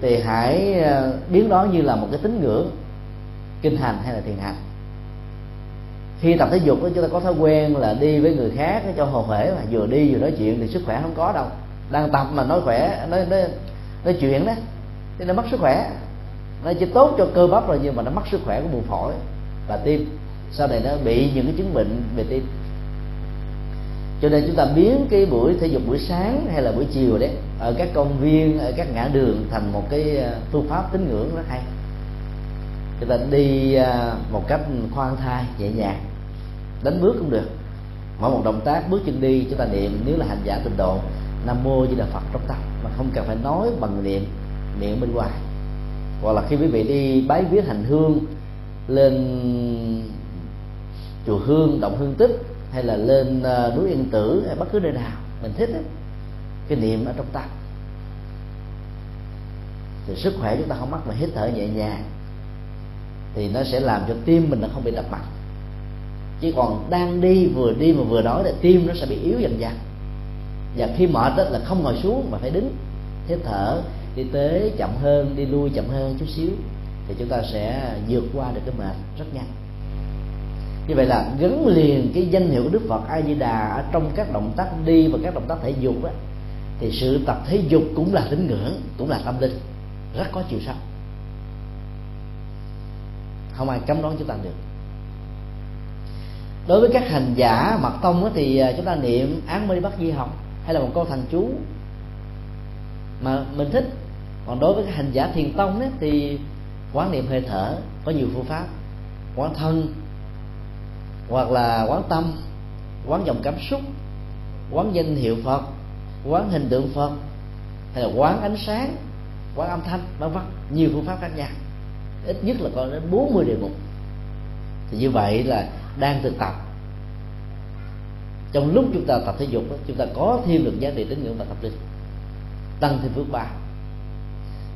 thì hãy ờ, biến đó như là một cái tín ngưỡng kinh hành hay là thiền hành. Khi tập thể dục đó, chúng ta có thói quen là đi với người khác cho hồ hể mà vừa đi vừa nói chuyện thì sức khỏe không có đâu. Đang tập mà nói khỏe nói nói, nói chuyện đó thì nó mất sức khỏe nó chỉ tốt cho cơ bắp rồi, nhưng mà nó mất sức khỏe của buồng phổi và tim. Sau này nó bị những cái chứng bệnh về tim. Cho nên chúng ta biến cái buổi thể dục buổi sáng hay là buổi chiều đấy, ở các công viên, ở các ngã đường thành một cái à, phương pháp tín ngưỡng rất hay. Chúng ta đi à, một cách khoan thai, nhẹ nhàng, đánh bước cũng được. Mỗi một động tác, bước chân đi, chúng ta niệm nếu là hành giả tịnh độ, nam mô di đà phật trong tâm. Mà không cần phải nói bằng niệm miệng bên ngoài hoặc là khi quý vị đi bái viết hành hương lên chùa hương động hương tích hay là lên ờ, núi yên tử hay bất cứ nơi nào mình thích ấy, cái niệm ở trong tâm. Thì sức khỏe chúng ta không mắc mà hít thở nhẹ nhàng thì nó sẽ làm cho tim mình nó không bị đập mạnh. Chỉ còn đang đi vừa đi mà vừa nói là tim nó sẽ bị yếu dần dần. Và khi mệt đó là không ngồi xuống mà phải đứng hít thở đi tới chậm hơn, đi lui chậm hơn chút xíu, thì chúng ta sẽ vượt qua được cái mệt rất nhanh. Như vậy là gắn liền cái danh hiệu của đức phật a di đà ở trong các động tác đi và các động tác thể dục đó thì sự tập thể dục cũng là tín ngưỡng, cũng là tâm linh. Rất có chiều sâu. Không ai cấm đoán chúng ta được. Đối với các hành giả mật tông thì à, chúng ta niệm án mê bắt di học hay là một câu thần chú mà mình thích còn đối với các hành giả thiền tông ấy, thì quán niệm hơi thở có nhiều phương pháp. Quán thân hoặc là quán tâm quán dòng cảm xúc quán danh hiệu phật quán hình tượng phật hay là quán ánh sáng quán âm thanh vân vân. Nhiều phương pháp khác nhau. Ít nhất là có đến 40 đề mục. Thì như vậy là đang thực tập. Trong lúc chúng ta tập thể dục chúng ta có thêm được giá trị tín ngưỡng và tập linh tăng thêm phước báo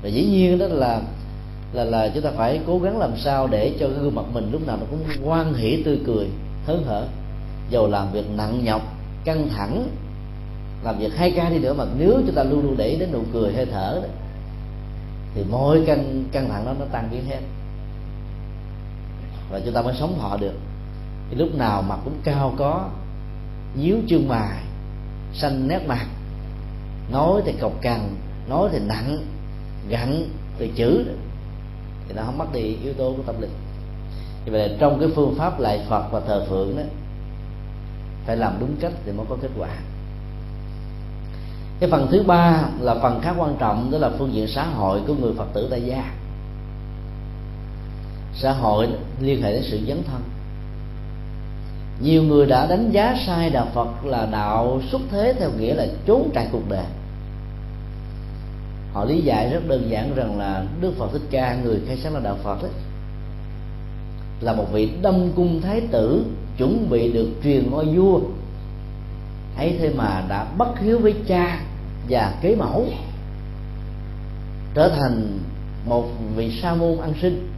và dĩ nhiên đó là là là chúng ta phải cố gắng làm sao để cho cái gương mặt mình lúc nào nó cũng hoan hỷ tươi cười hớn hở. Dầu làm việc nặng nhọc căng thẳng làm việc hai ca đi nữa mà nếu chúng ta luôn luôn để đến nụ cười hơi thở đó, thì mọi căng căng thẳng đó nó tan biến hết. Và chúng ta mới sống thọ được. Thì lúc nào mặt cũng cao có nhíu chương mài xanh nét mặt nói thì cộc cằn nói thì nặng gặn từ chữ thì nó không mất đi yếu tố của tâm linh. Như vậy là trong cái phương pháp lại phật và thờ phượng đó, phải làm đúng cách thì mới có kết quả. Cái phần thứ ba là phần khá quan trọng, đó là phương diện xã hội của người phật tử tại gia. Xã hội liên hệ đến sự dấn thân. Nhiều người đã đánh giá sai đạo phật là đạo xuất thế theo nghĩa là trốn trại cuộc đời họ lý giải rất đơn giản rằng là đức phật thích ca người khai sáng là đạo phật ấy, là một vị đông cung thái tử chuẩn bị được truyền ngôi vua. Ấy thế mà đã bất hiếu với cha và kế mẫu trở thành một vị sa môn ăn sinh.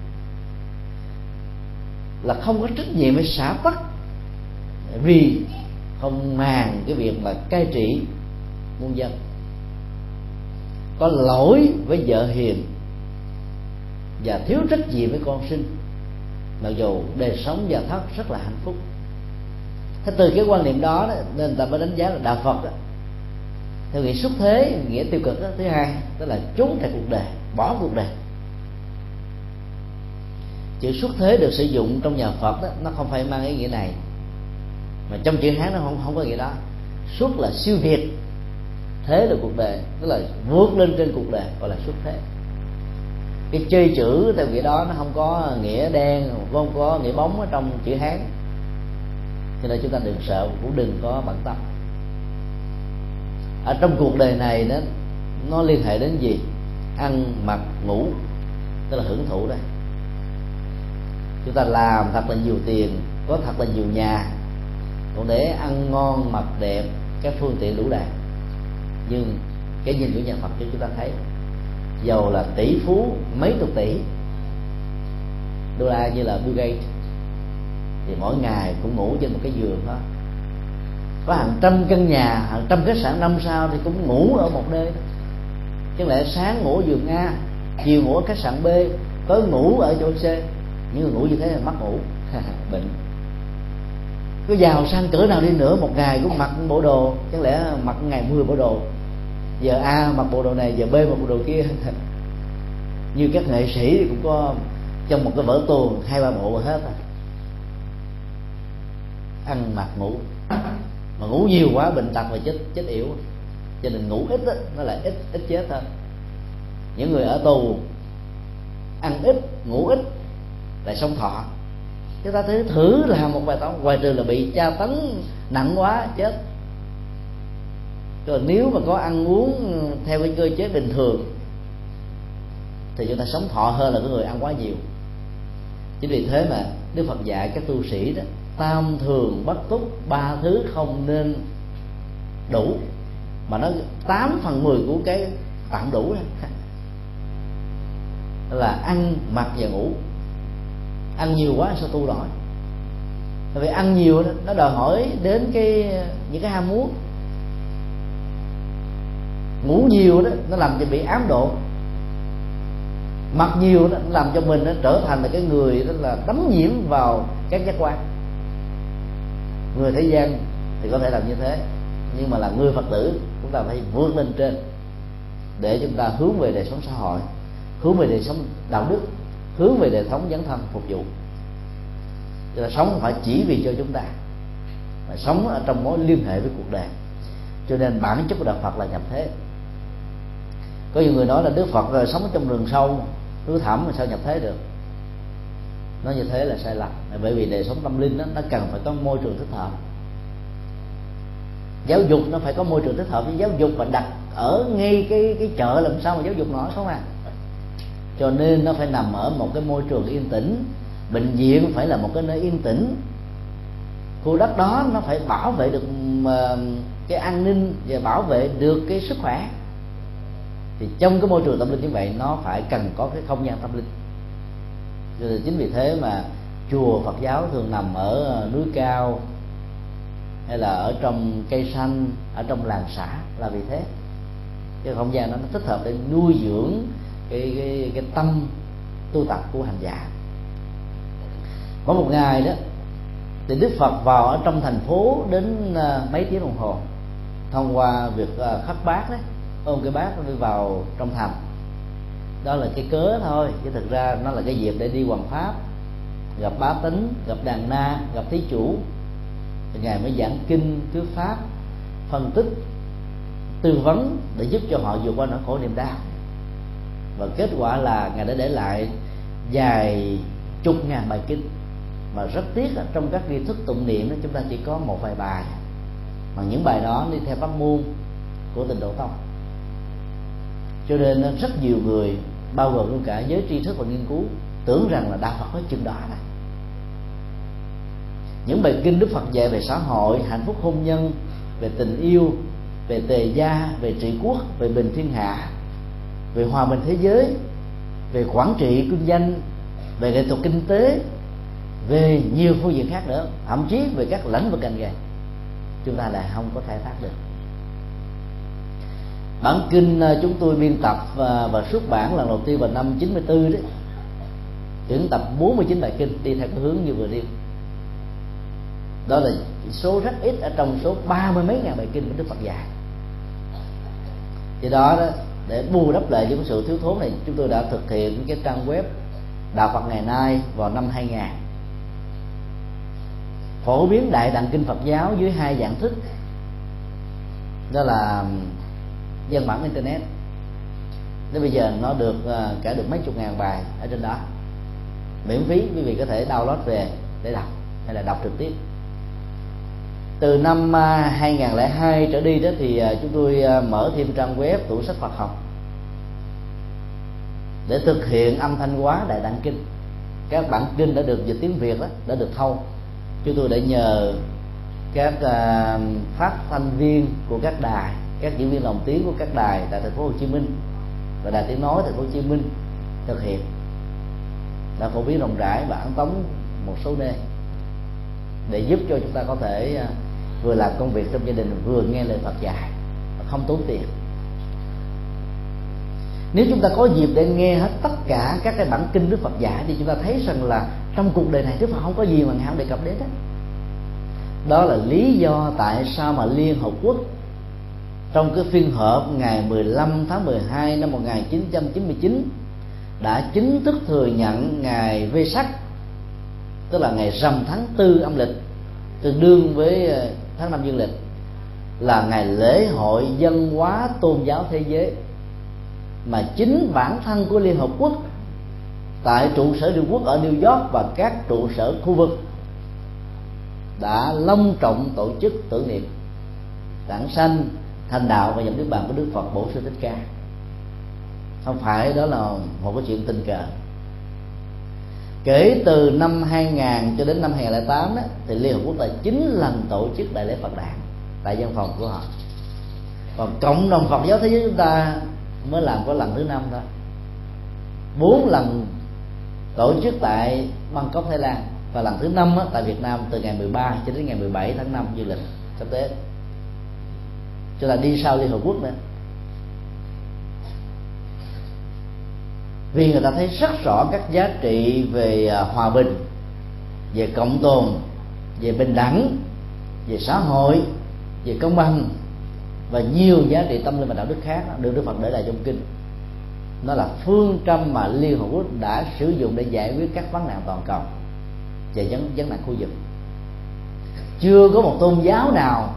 Là không có trách nhiệm với xã tắc vì không màng cái việc mà cai trị muôn dân có lỗi với vợ hiền và thiếu trách nhiệm với con sinh. Mặc dù đời sống và thất rất là hạnh phúc. Thế từ cái quan niệm đó, nên ta mới đánh giá là đạo phật đó, theo nghĩa xuất thế nghĩa tiêu cực đó, thứ hai tức là trốn tại cuộc đời bỏ cuộc đời. Chữ xuất thế được sử dụng trong nhà phật đó, nó không phải mang ý nghĩa này. Mà trong chữ hán nó không không có nghĩa đó. Xuất là siêu việt thế là cuộc đời, tức là vượt lên trên cuộc đời, gọi là xuất thế. Cái chơi chữ theo nghĩa đó nó không có nghĩa đen, không có nghĩa bóng ở trong chữ hán. Cho nên chúng ta đừng sợ, cũng đừng có bận tâm. Ở trong cuộc đời này đó, nó liên hệ đến gì? Ăn, mặc, ngủ, tức là hưởng thụ đây. Chúng ta làm thật là nhiều tiền, có thật là nhiều nhà còn để ăn ngon, mặc đẹp, các phương tiện đủ đầy nhưng cái nhìn của nhà Phật cho chúng ta thấy giàu là tỷ phú, mấy chục tỷ, đô la như là Bill Gates, thì mỗi ngày cũng ngủ trên một cái giường đó có hàng trăm căn nhà, hàng trăm khách sạn năm sao thì cũng ngủ ở một nơi. Chứ lẽ sáng ngủ giường A, chiều ngủ ở khách sạn B, tối ngủ ở chỗ C. Những người ngủ như thế là mắc ngủ, bệnh. Cứ giàu sang cỡ nào đi nữa, một ngày cũng mặc bộ đồ chẳng lẽ mặc ngày 10 bộ đồ giờ a mặc bộ đồ này giờ b mặc bộ đồ kia. Như các nghệ sĩ thì cũng có trong một cái vở tuồng hai ba bộ hết à. ăn mặc ngủ. Mà ngủ nhiều quá bệnh tật và chết chết yểu. Cho nên ngủ ít đó, nó lại ít ít chết thôi. Những người ở tù ăn ít ngủ ít lại sống thọ. Chúng ta thử thử làm một bài toán ngoài trừ là bị tra tấn nặng quá chết còn nếu mà có ăn uống ờ, theo cái cơ chế bình thường, thì chúng ta sống thọ hơn là cái người ăn quá nhiều. Chính vì thế mà đức phật dạy các tu sĩ đó, tam thường bất túc, ba thứ không nên đủ. Mà nó tám phần mười của cái tạm đủ đó, là ăn, mặc và ngủ. Ăn nhiều quá sao tu nổi tại vì ăn nhiều nó đòi hỏi đến cái, những cái ham muốn ngủ nhiều đó, nó làm cho bị ám độ. Mặc nhiều đó làm cho mình nó trở thành là cái người đó là đắm nhiễm vào các giác quan. Người thế gian thì có thể làm như thế, nhưng mà là người phật tử, chúng ta phải vươn lên trên để chúng ta hướng về đời sống xã hội, hướng về đời sống đạo đức, hướng về đời sống dấn thân phục vụ. Cho là sống không phải chỉ vì cho chúng ta, mà sống ở trong mối liên hệ với cuộc đời. Cho nên bản chất của đạo Phật là nhập thế có nhiều người nói là Đức Phật rồi sống trong rừng sâu núi thẳm mà sao nhập thế được? Nói như thế là sai lầm. Bởi vì đời sống tâm linh đó, nó cần phải có môi trường thích hợp. Giáo dục nó phải có môi trường thích hợp. Với giáo dục và đặt ở ngay cái cái chợ làm sao mà giáo dục nổi không à? Cho nên nó phải nằm ở một cái môi trường yên tĩnh. Bệnh viện phải là một cái nơi yên tĩnh. Khu đất đó nó phải bảo vệ được cái an ninh và bảo vệ được cái sức khỏe thì trong cái môi trường tâm linh như vậy nó phải cần có cái không gian tâm linh. Cho nên chính vì thế mà chùa Phật giáo thường nằm ở ờ, núi cao hay là ở trong cây xanh ở trong làng xã là vì thế. Cái không gian đó nó thích hợp để nuôi dưỡng cái cái, cái tâm tu tập của hành giả. Có một ngày đó thì Đức Phật vào ở trong thành phố đến ờ, mấy tiếng đồng hồ thông qua việc ờ, khắc bát đấy ôm cái bát đi vào trong thành. Đó là cái cớ thôi, chứ thực ra nó là cái dịp để đi hoàng pháp, gặp bá tính gặp đàn na, gặp thí chủ. Thì ngài mới giảng kinh, thuyết pháp, phân tích, tư vấn để giúp cho họ vượt qua nỗi khổ niềm đau. Và kết quả là ngài đã để lại dài chục ngàn bài kinh. Mà rất tiếc là trong các nghi thức tụng niệm đó, chúng ta chỉ có một vài bài. Mà những bài đó đi theo pháp môn của tình độ tông cho nên rất nhiều người, bao gồm luôn cả giới tri thức và nghiên cứu, tưởng rằng là đạo Phật có chừng đó này. Những bài kinh Đức Phật dạy về xã hội, hạnh phúc hôn nhân, về tình yêu, về tề gia, về trị quốc, về bình thiên hạ, về hòa bình thế giới, về quản trị kinh doanh, về nghệ thuật kinh tế, về nhiều phương diện khác nữa, thậm chí về các lĩnh vực ngành nghề. Chúng ta lại không có khai thác được bản kinh à, chúng tôi biên tập và, và xuất bản lần đầu tiên vào năm 94 đấy. Tuyển tập 49 bài kinh đi theo cái hướng như vừa nêu. Đó là số rất ít ở trong số ba mươi mấy ngàn bài kinh của Đức Phật dạy. Thì đó, đó để bù đắp lại những sự thiếu thốn này chúng tôi đã thực hiện cái trang web đạo Phật ngày nay vào năm 2000 phổ biến đại tạng kinh Phật giáo dưới hai dạng thức. Đó là dân bản internet. Đến bây giờ nó được à, cả được mấy chục ngàn bài ở trên đó. Miễn phí quý vị có thể download về để đọc hay là đọc trực tiếp. Từ năm à, 2002 trở đi đó thì à, chúng tôi mở thêm trang web tủ sách Phật học để thực hiện âm thanh hóa đại đăng kinh. Các bản kinh đã được dịch tiếng Việt đó, đã được thâu. Chúng tôi đã nhờ các phát thanh viên của các đài các diễn viên lồng tiếng của các đài tại thành phố Hồ Chí Minh và đài tiếng nói thành phố Hồ Chí Minh thực hiện đã phổ biến rộng rãi và ấn tống một số nơi để giúp cho chúng ta có thể à, vừa làm công việc trong gia đình, vừa nghe lời Phật dạy và không tốn tiền. Nếu chúng ta có dịp để nghe hết tất cả các cái bản kinh Đức Phật dạy thì chúng ta thấy rằng là trong cuộc đời này Đức Phật không có gì mà ngài không đề cập đến đó đó là lý do tại sao mà Liên Hợp Quốc trong cái phiên họp ngày 15 tháng 12 năm 1999 đã chính thức thừa nhận ngày Vê Sắc, tức là ngày rằm tháng tư âm lịch, tương đương với ờ, tháng năm dương lịch, là ngày lễ hội dân hóa tôn giáo thế giới, mà chính bản thân của liên hợp quốc tại trụ sở liên quốc ở New York và các trụ sở khu vực đã long trọng tổ chức tưởng niệm. Đảng sanh thành đạo và nhận đức bàn của đức phật bổ sư thích ca. Không phải đó là một cái chuyện tình cờ. Kể từ năm 2000 cho đến năm 2008 đó, thì Liên Hợp Quốc là chín lần tổ chức đại lễ Phật đản tại văn phòng của họ. Còn cộng đồng Phật giáo thế giới chúng ta mới làm có lần thứ năm thôi. Bốn lần tổ chức tại Bangkok Thái Lan và lần thứ năm tại Việt Nam từ ngày 13 cho đến ngày 17 tháng 5 dương lịch sắp tới cho là đi sau Liên Hợp Quốc nữa. Vì người ta thấy rất rõ các giá trị về à, hòa bình, về cộng tồn, về bình đẳng, về xã hội, về công bằng và nhiều giá trị tâm linh và đạo đức khác được Đức Phật để lại trong kinh. Nó là phương châm mà Liên Hợp Quốc đã sử dụng để giải quyết các vấn nạn toàn cầu về vấn vấn nạn khu vực. Chưa có một tôn giáo nào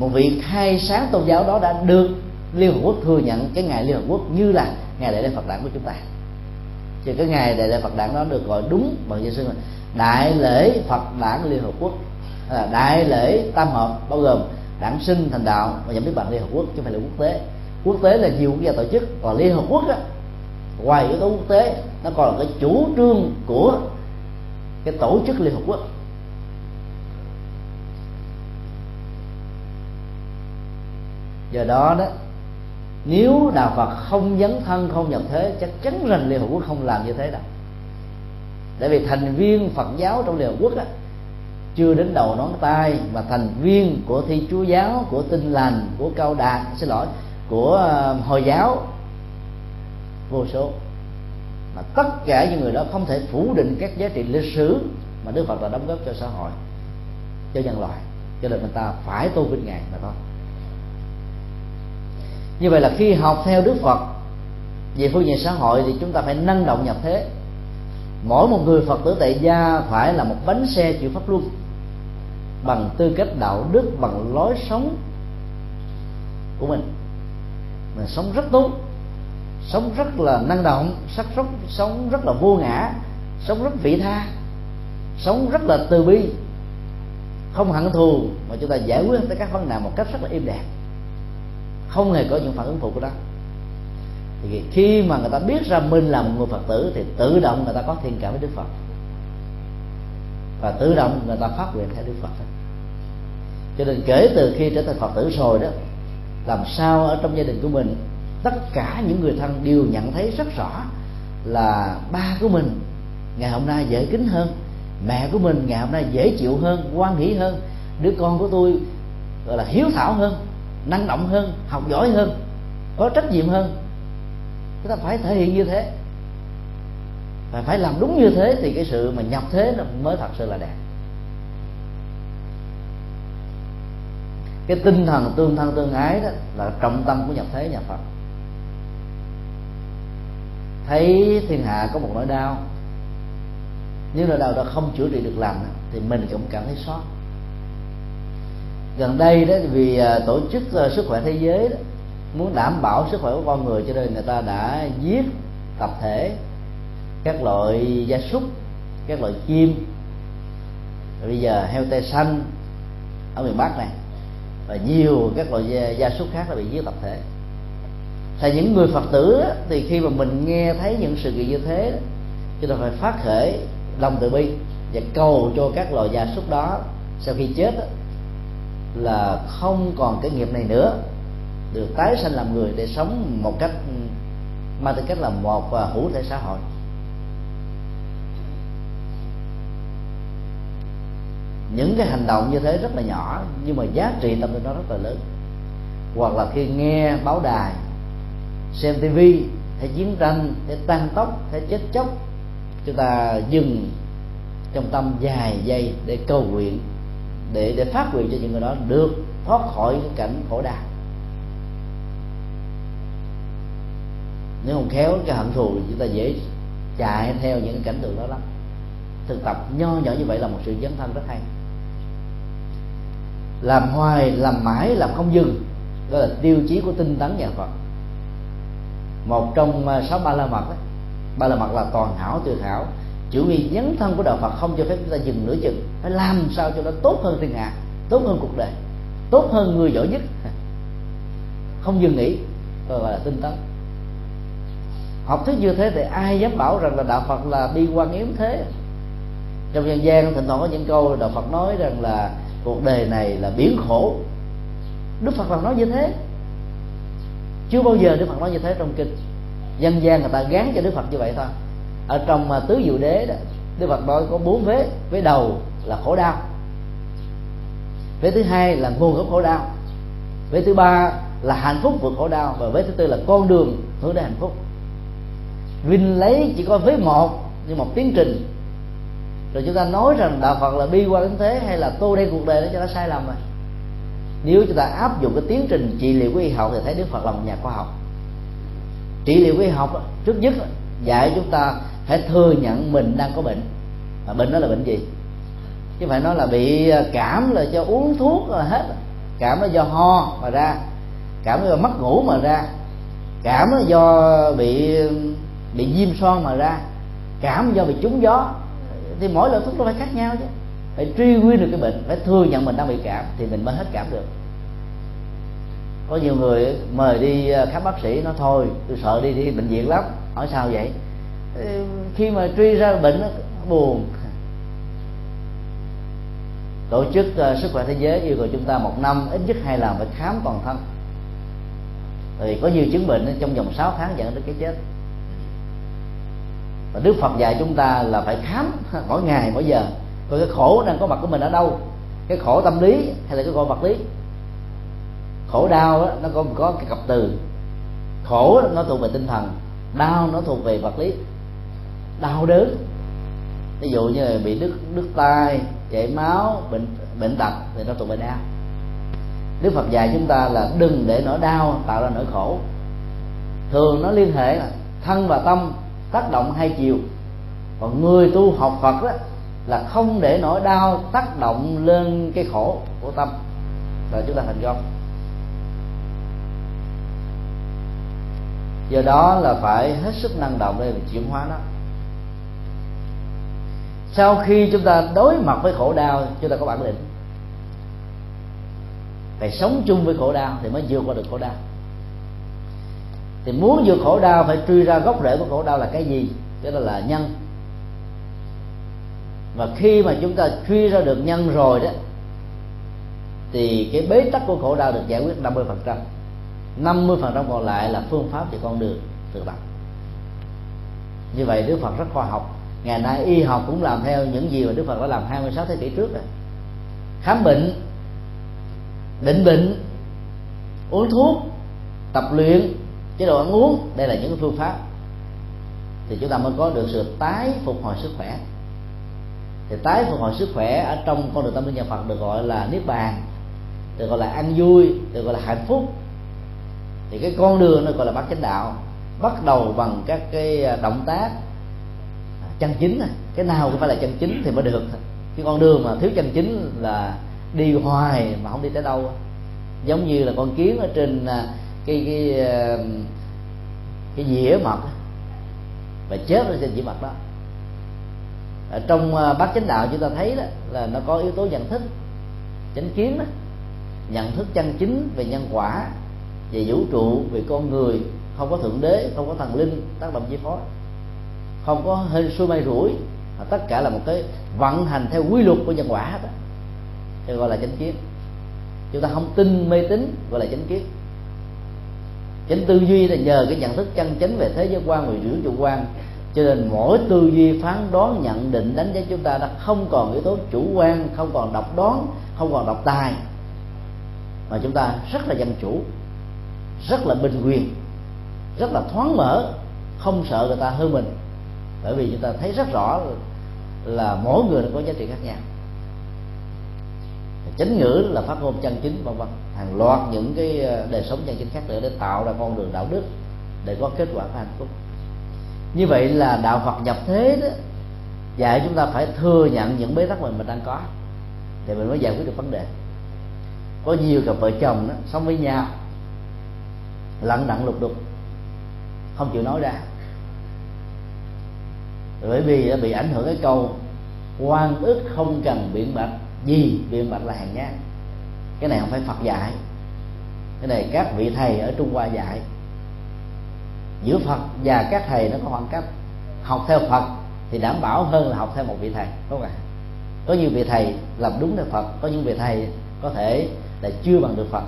một vị khai sáng tôn giáo đó đã được Liên Hợp Quốc thừa nhận cái ngày Liên Hợp Quốc như là ngày đại lễ Phật đản của chúng ta. Thì cái ngày đại lễ Phật đản đó được gọi đúng bằng danh xưng là đại lễ Phật đản Liên Hợp Quốc. Là đại lễ tam hợp bao gồm đản sinh thành đạo và nhậm đức bằng Liên Hợp Quốc chứ không phải là quốc tế. Quốc tế là nhiều quốc gia tổ chức còn Liên Hợp Quốc á, ngoài yếu tố quốc tế nó còn là cái chủ trương của cái tổ chức Liên Hợp Quốc. Do đó đó nếu đạo phật không dấn thân không nhập thế chắc chắn rằng liên hợp quốc không làm như thế đâu. Tại vì thành viên phật giáo trong liên hợp quốc đó, chưa đến đầu ngón tay mà thành viên của thi chúa giáo của tinh lành của cao đạt xin lỗi của ờ, hồi giáo vô số. Mà tất cả những người đó không thể phủ định các giá trị lịch sử mà đức phật đã đóng góp cho xã hội cho nhân loại. Cho nên người ta phải tôn vinh ngài mà thôi như vậy là khi học theo đức phật về phương diện xã hội thì chúng ta phải năng động nhập thế. Mỗi một người phật tử tại gia phải là một bánh xe chịu pháp luân, bằng tư cách đạo đức, bằng lối sống của mình. Mình sống rất tốt, sống rất là năng động, sắc sống sống rất là vô ngã, sống rất vị tha, sống rất là từ bi. Không hận thù mà chúng ta giải quyết tất các vấn nạn một cách rất là êm đẹp không hề có những phản ứng phụ của đó thì khi mà người ta biết ra mình là một người phật tử thì tự động người ta có thiện cảm với đức phật. Và tự động người ta phát nguyện theo đức phật. Cho nên kể từ khi trở thành phật tử rồi đó, làm sao ở trong gia đình của mình, tất cả những người thân đều nhận thấy rất rõ là ba của mình ngày hôm nay dễ kính hơn, mẹ của mình ngày hôm nay dễ chịu hơn, quan hỷ hơn, đứa con của tôi, gọi là hiếu thảo hơn năng động hơn, học giỏi hơn, có trách nhiệm hơn. Chúng ta phải thể hiện như thế. Và phải làm đúng như thế thì cái sự mà nhập thế nó mới thật sự là đẹp. Cái tinh thần tương thân tương ái đó là trọng tâm của nhập thế nhà phật. Thấy thiên hạ có một nỗi đau, nếu nỗi đau đó không chữa trị được lành thì mình cũng cảm thấy xót gần đây đó vì à, tổ chức à, sức khỏe thế giới đó, muốn đảm bảo sức khỏe của con người cho nên người ta đã giết tập thể các loại gia súc các loại chim. Bây giờ heo tê xanh ở miền bắc này và nhiều các loại gia, gia súc khác đã bị giết tập thể. Thì những người phật tử thì khi mà mình nghe thấy những sự kiện như thế chúng ta phải phát khởi lòng từ bi và cầu cho các loài gia súc đó sau khi chết là không còn cái nghiệp này nữa. Được tái sanh làm người để sống một cách, mang tư cách là một và hữu thể xã hội. Những cái hành động như thế rất là nhỏ, nhưng mà giá trị tâm linh nó rất là lớn. Hoặc là khi nghe báo đài, xem tivi thấy chiến tranh, thấy tăng tốc thấy chết chóc, chúng ta dừng trong tâm dài giây để cầu nguyện để để phát nguyện cho những người đó được thoát khỏi cái cảnh khổ đau. Nếu không khéo cái hận thù thì chúng ta dễ chạy theo những cảnh tượng đó lắm. Thực tập nho nhỏ như vậy là một sự dấn thân rất hay. Làm hoài, làm mãi, làm không dừng, đó là tiêu chí của tinh tấn nhà phật. Một trong à, sáu ba la mật ba la mật là toàn hảo tuyệt hảo chủ nghĩa dấn thân của đạo phật không cho phép chúng ta dừng nửa chừng. Phải làm sao cho nó tốt hơn thiên hạ, tốt hơn cuộc đời, tốt hơn người giỏi nhất. Không dừng nghỉ gọi là tinh tấn. Học thuyết như thế thì ai dám bảo rằng là đạo phật là bi quan yếm thế? Trong dân gian thỉnh thoảng có những câu đạo phật nói rằng là cuộc đời này là biển khổ. Đức phật làm nói như thế. Chưa bao giờ đức phật nói như thế trong kinh. Dân gian người ta gán cho đức phật như vậy thôi ở trong mà tứ diệu đế đó, đức phật nói có bốn vế. Vế đầu là khổ đau. Vế thứ hai là nguồn gốc khổ đau. Vế thứ ba là hạnh phúc vượt khổ đau. Và vế thứ tư là con đường hướng đến hạnh phúc. Vinh lấy chỉ có vế một như một tiến trình. Rồi chúng ta nói rằng đạo phật là bi quan đến thế hay là tô đen cuộc đời đó cho nó sai lầm rồi nếu chúng ta áp dụng cái tiến trình trị liệu của y học thì thấy đức phật là một nhà khoa học. Trị liệu của y học trước nhất dạy chúng ta hãy thừa nhận mình đang có bệnh. Và bệnh đó là bệnh gì? Chứ phải nói là bị à, cảm là cho uống thuốc là hết. Cảm là do ho mà ra. Cảm là do mất ngủ mà ra. Cảm là do bị bị viêm son mà ra. Cảm do bị trúng gió. Thì mỗi loại thuốc nó phải khác nhau chứ. Phải truy nguyên được cái bệnh, phải thừa nhận mình đang bị cảm thì mình mới hết cảm được. Có nhiều người mời đi à, khám bác sĩ nó thôi, tôi sợ đi đi bệnh viện lắm. Hỏi sao vậy? Khi mà truy ra bệnh nó buồn. Tổ chức uh, sức khỏe thế giới yêu cầu chúng ta một năm ít nhất hai lần phải khám toàn thân. Thì có nhiều chứng bệnh trong vòng 6 tháng dẫn đến cái chết. Và đức phật dạy chúng ta là phải khám mỗi ngày mỗi giờ. Coi cái khổ đang có mặt của mình ở đâu. Cái khổ tâm lý hay là cái khổ vật lý. Khổ đau đó, nó có có cái cặp từ. Khổ đó, nó thuộc về tinh thần đau nó thuộc về vật lý đau đớn ví dụ như là bị đứt đứt tay chảy máu, bệnh bệnh tật thì nó thuộc về đau. Đức phật dạy chúng ta là đừng để nỗi đau tạo ra nỗi khổ. Thường nó liên hệ là thân và tâm tác động hai chiều. Còn người tu học phật đó là không để nỗi đau tác động lên cái khổ của tâm. Là chúng ta thành công. Do đó là phải hết sức năng động để chuyển hóa nó sau khi chúng ta đối mặt với khổ đau, chúng ta có bản lĩnh. Phải sống chung với khổ đau thì mới vượt qua được khổ đau. Thì muốn vượt khổ đau, phải truy ra gốc rễ của khổ đau là cái gì? Đó là nhân. Và khi mà chúng ta truy ra được nhân rồi đó, thì cái bế tắc của khổ đau được giải quyết 50% 50% còn lại là phương pháp và con đường tự bằng như vậy Đức Phật rất khoa học ngày nay y học cũng làm theo những gì mà Đức Phật đã làm 26 thế kỷ trước rồi. Khám bệnh, định bệnh, uống thuốc, tập luyện, chế độ ăn uống, đây là những phương pháp. Thì chúng ta mới có được sự tái phục hồi sức khỏe. Thì tái phục hồi sức khỏe ở trong con đường tâm linh nhà Phật được gọi là niết bàn, được gọi là ăn vui, được gọi là hạnh phúc. Thì cái con đường nó gọi là bát chánh đạo, bắt đầu bằng các cái à, động tác chân chính này. Cái nào cũng phải là chân chính thì mới được cái con đường mà thiếu chân chính là đi hoài mà không đi tới đâu. Giống như là con kiến ở trên à, cái cái à, cái dĩa mật và chết ở trên dĩa mật đó. Ở trong à, bát chánh đạo chúng ta thấy đó, là nó có yếu tố nhận thức, chánh kiến đó. Nhận thức chân chính về nhân quả, về vũ trụ, về con người. Không có thượng đế, không có thần linh tác động chi phối không có hên xui may rủi. Tất cả là một cái vận hành theo quy luật của nhân quả đó thì gọi là chánh kiến. Chúng ta không tin mê tín, gọi là chánh kiến. Chánh tư duy là nhờ cái nhận thức chân chánh về thế giới quan và vũ trụ quan. Cho nên mỗi tư duy phán đoán, nhận định, đánh giá chúng ta đã không còn yếu tố chủ quan, không còn độc đoán, không còn độc tài. Mà chúng ta rất là dân chủ, rất là bình quyền, rất là thoáng mở, không sợ người ta hơn mình bởi vì chúng ta thấy rất rõ là mỗi người có giá trị khác nhau. Chánh ngữ là phát ngôn chân chính, vân vân. Hàng loạt những cái ờ, đời sống chân chính khác nữa để tạo ra con đường đạo đức để có kết quả hạnh phúc. Như vậy là đạo Phật nhập thế đó, dạy chúng ta phải thừa nhận những bế tắc mình mình đang có thì mình mới giải quyết được vấn đề. Có nhiều cặp vợ chồng đó, sống với nhau, lặng đặng lục đục, không chịu nói ra bởi vì đã bị ảnh hưởng cái câu, quan ức không cần biện bạch gì biện bạch là hàng nhát cái này không phải phật dạy. Cái này các vị thầy ở trung hoa dạy. Giữa phật và các thầy nó có khoảng cách. Học theo phật thì đảm bảo hơn là học theo một vị thầy, đúng không ạ? Có nhiều vị thầy làm đúng theo phật, có những vị thầy có thể là chưa bằng được phật.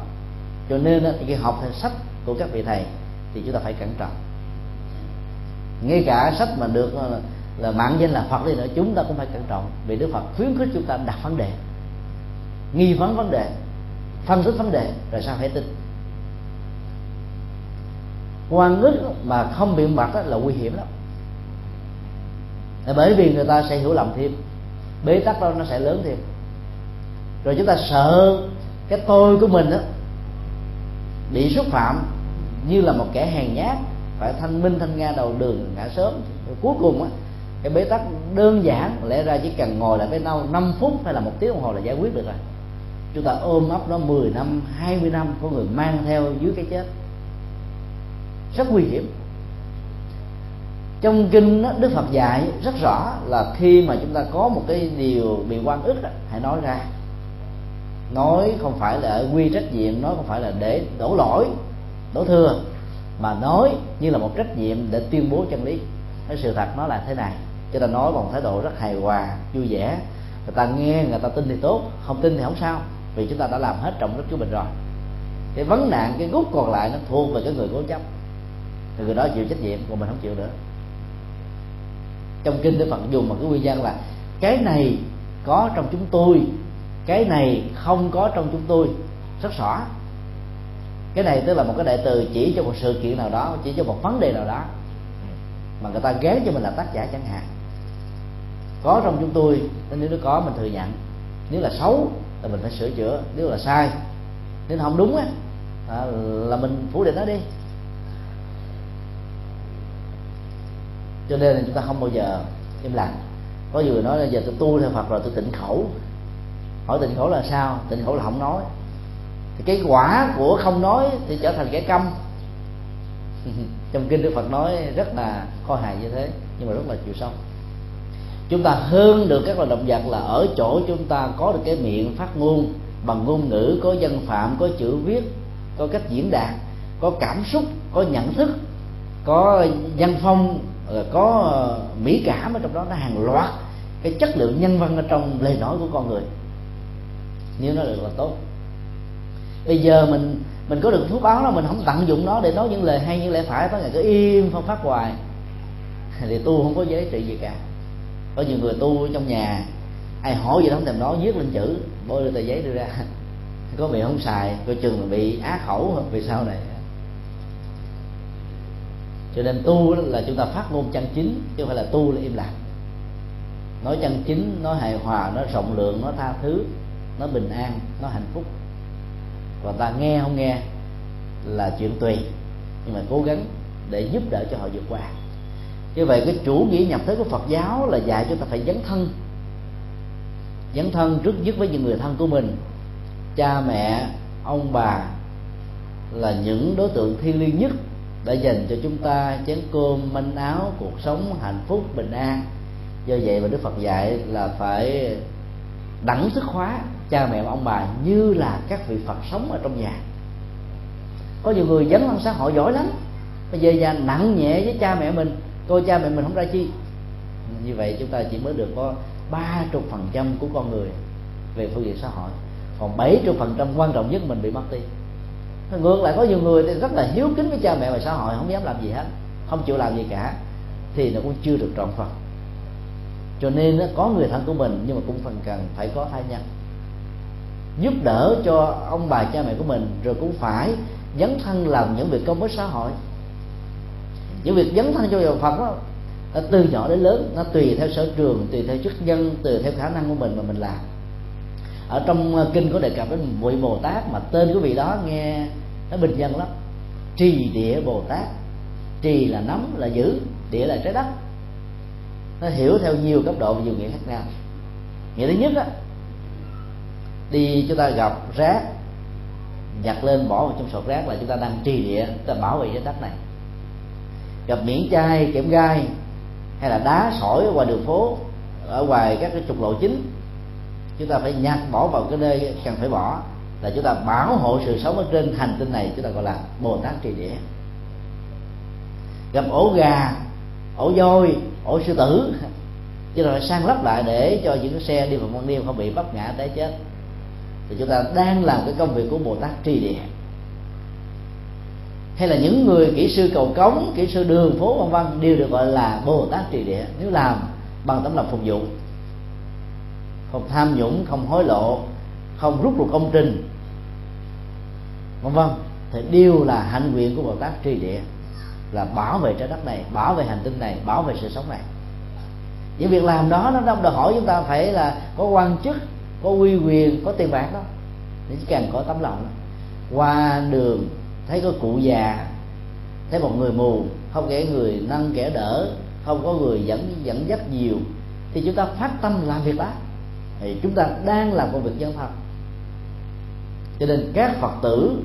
Cho nên thì khi học theo sách của các vị thầy thì chúng ta phải cẩn trọng. Ngay cả sách mà được là, mạng danh là phật đi nữa chúng ta cũng phải cẩn trọng. Vì đức phật khuyến khích chúng ta đặt vấn đề nghi vấn vấn đề phân tích vấn đề rồi sao phải tin. Quan ức mà không biện bạch là nguy hiểm lắm. Là bởi vì người ta sẽ hiểu lầm thêm bế tắc đó nó sẽ lớn thêm. Rồi chúng ta sợ cái tôi của mình đó bị xúc phạm như là một kẻ hèn nhát phải thanh minh thanh nga đầu đường ngã sớm. Rồi cuối cùng á cái bế tắc đơn giản lẽ ra chỉ cần ngồi lại với nhau 5 phút hay là một tiếng đồng hồ là giải quyết được rồi. Chúng ta ôm ấp nó 10 năm 20 năm có người mang theo dưới cái chết. Rất nguy hiểm. Trong kinh đó, đức phật dạy rất rõ là khi mà chúng ta có một cái điều bị quan ức đó, hãy nói ra. Nói không phải là quy trách nhiệm nói không phải là để đổ lỗi đổ thừa mà nói như là một trách nhiệm để tuyên bố chân lý. Cái sự thật nó là thế này cho nên nói bằng thái độ rất hài hòa, vui vẻ. Người ta nghe, người ta tin thì tốt, không tin thì không sao, vì chúng ta đã làm hết trọng trách của mình rồi. Cái vấn nạn, cái gút còn lại nó thuộc về cái người cố chấp. Thì người đó chịu trách nhiệm, còn mình không chịu nữa. Trong kinh đức phật dùng một cái nguyên nhân là, cái này có trong chúng tôi, cái này không có trong chúng tôi. Rất rõ cái này tức là một cái đại từ chỉ cho một sự kiện nào đó, chỉ cho một vấn đề nào đó, mà người ta ghé cho mình là tác giả chẳng hạn có trong chúng tôi nếu nó có, mình thừa nhận. Nếu là xấu là mình phải sửa chữa. Nếu là sai, nếu không đúng á à, là mình phủ định nó đi. Cho nên là chúng ta không bao giờ im lặng. Có người nói là giờ tôi tu theo phật rồi tôi tịnh khẩu hỏi tịnh khẩu là sao? Tịnh khẩu là không nói. Thì cái quả của không nói thì trở thành kẻ câm. Trong kinh đức phật nói rất là kho hài như thế, nhưng mà rất là chiều sâu chúng ta hơn được các loài động vật là ở chỗ chúng ta có được cái miệng phát ngôn bằng ngôn ngữ, có dân phạm, có chữ viết, có cách diễn đạt, có cảm xúc, có nhận thức, có văn phong ờ, có ờ, mỹ cảm ở trong đó. Nó hàng loạt cái chất lượng nhân văn ở trong lời nói của con người. Nếu nó được là tốt. Bây giờ mình mình có được phước báo đó, mình không tận dụng nó để nói những lời hay, những lẽ phải có ngày cứ im, không phát hoài. Thì tu không có giá trị gì cả có nhiều người tu trong nhà, ai hỏi gì đó không thèm nói, viết lên chữ, bôi lên tờ giấy đưa ra. Có bị không xài, coi chừng bị á khẩu vì sau này? Cho nên tu là chúng ta phát ngôn chân chính, chứ không phải là tu là im lặng. Nói chân chính, nói hài hòa nó rộng lượng nó tha thứ nó bình an nó hạnh phúc. Và ta nghe không nghe là chuyện tùy, nhưng mà cố gắng để giúp đỡ cho họ vượt qua như vậy cái chủ nghĩa nhập thế của Phật giáo là dạy chúng ta phải dấn thân. Dấn thân trước nhất với những người thân của mình. Cha mẹ, ông bà là những đối tượng thiêng liêng nhất đã dành cho chúng ta chén cơm, manh áo, cuộc sống hạnh phúc, bình an. Do vậy mà đức phật dạy là phải đẳng thức hóa cha mẹ và ông bà như là các vị phật sống ở trong nhà. Có nhiều người dấn thân xã hội giỏi lắm bây giờ già nặng nhẹ với cha mẹ mình tôi, cha mẹ mình không ra chi. Như vậy chúng ta chỉ mới được có ba chục phần trăm của con người về phương diện xã hội. Còn bảy chục phần trăm quan trọng nhất mình bị mất đi. Ngược lại, có nhiều người thì rất là hiếu kính với cha mẹ và xã hội, không dám làm gì hết, không chịu làm gì cả, thì nó cũng chưa được trọn phần. Cho nên có người thân của mình, nhưng mà cũng phần cần phải có thai nhân, giúp đỡ cho ông bà, cha mẹ của mình, rồi cũng phải dấn thân làm những việc công với xã hội những việc dấn thân cho giáo phật đó, nó từ nhỏ đến lớn, nó tùy theo sở trường, tùy theo chức nhân, tùy theo khả năng của mình mà mình làm. Ở trong ờ, kinh có đề cập đến vị bồ tát mà tên của vị đó nghe, nó bình dân lắm. Trì địa bồ tát. Trì là nắm, là giữ, địa là trái đất. Nó hiểu theo nhiều cấp độ và nhiều nghĩa khác nhau. Nghĩa thứ nhất đó đi chúng ta gặp rác, nhặt lên bỏ vào trong sọt rác là chúng ta đang trì địa, chúng ta bảo vệ trái đất này gặp miễn chai kẽm gai, hay là đá, sỏi ở ngoài đường phố, ở ngoài các cái trục lộ chính. Chúng ta phải nhặt bỏ vào cái nơi cần phải bỏ, là chúng ta bảo hộ sự sống ở trên hành tinh này, chúng ta gọi là bồ tát trì địa. Gặp ổ gà, ổ voi, ổ sư tử, chúng ta phải sang lắp lại để cho những cái xe đi vào ban đêm không bị vấp ngã té chết. Thì chúng ta đang làm cái công việc của bồ tát trì địa hay là những người kỹ sư cầu cống, kỹ sư đường phố, vân vân, đều được gọi là bồ tát trì địa nếu làm bằng tấm lòng phục vụ, không tham nhũng, không hối lộ, không rút ruột công trình, vân vân, thì đều là hạnh nguyện của bồ tát trì địa, là bảo vệ trái đất này, bảo vệ hành tinh này, bảo vệ sự sống này những việc làm đó, nó không đòi hỏi chúng ta phải là có quan chức, có uy quyền, có tiền bạc đó thì chỉ cần có tấm lòng đó. qua đường thấy có cụ già, thấy một người mù, không kẻ người nâng kẻ đỡ, không có người dẫn dẫn dắt nhiều, thì chúng ta phát tâm làm việc đó. Thì chúng ta đang làm công việc dân thân. Cho nên các phật tử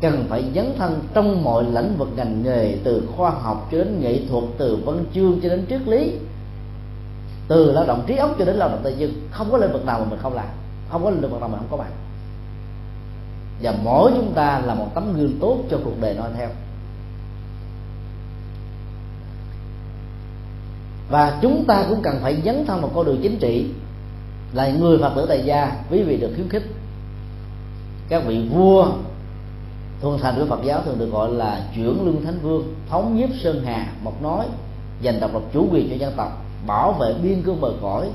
cần phải dấn thân trong mọi lĩnh vực ngành nghề, từ khoa học cho đến nghệ thuật, từ văn chương cho đến triết lý, từ lao động trí óc cho đến lao động tay chân không có lĩnh vực nào mà mình không làm, không có lĩnh vực nào mà không có bạn và mỗi chúng ta là một tấm gương tốt cho cuộc đời noi theo. Và chúng ta cũng cần phải dấn thân vào con đường chính trị. Là người phật tử tại gia, quý vị được khuyến khích. Các vị vua thuần thành của phật giáo thường được gọi là chuyển lương thánh vương, thống nhất sơn hà một nói giành độc lập chủ quyền cho dân tộc, bảo vệ biên cương bờ cõi,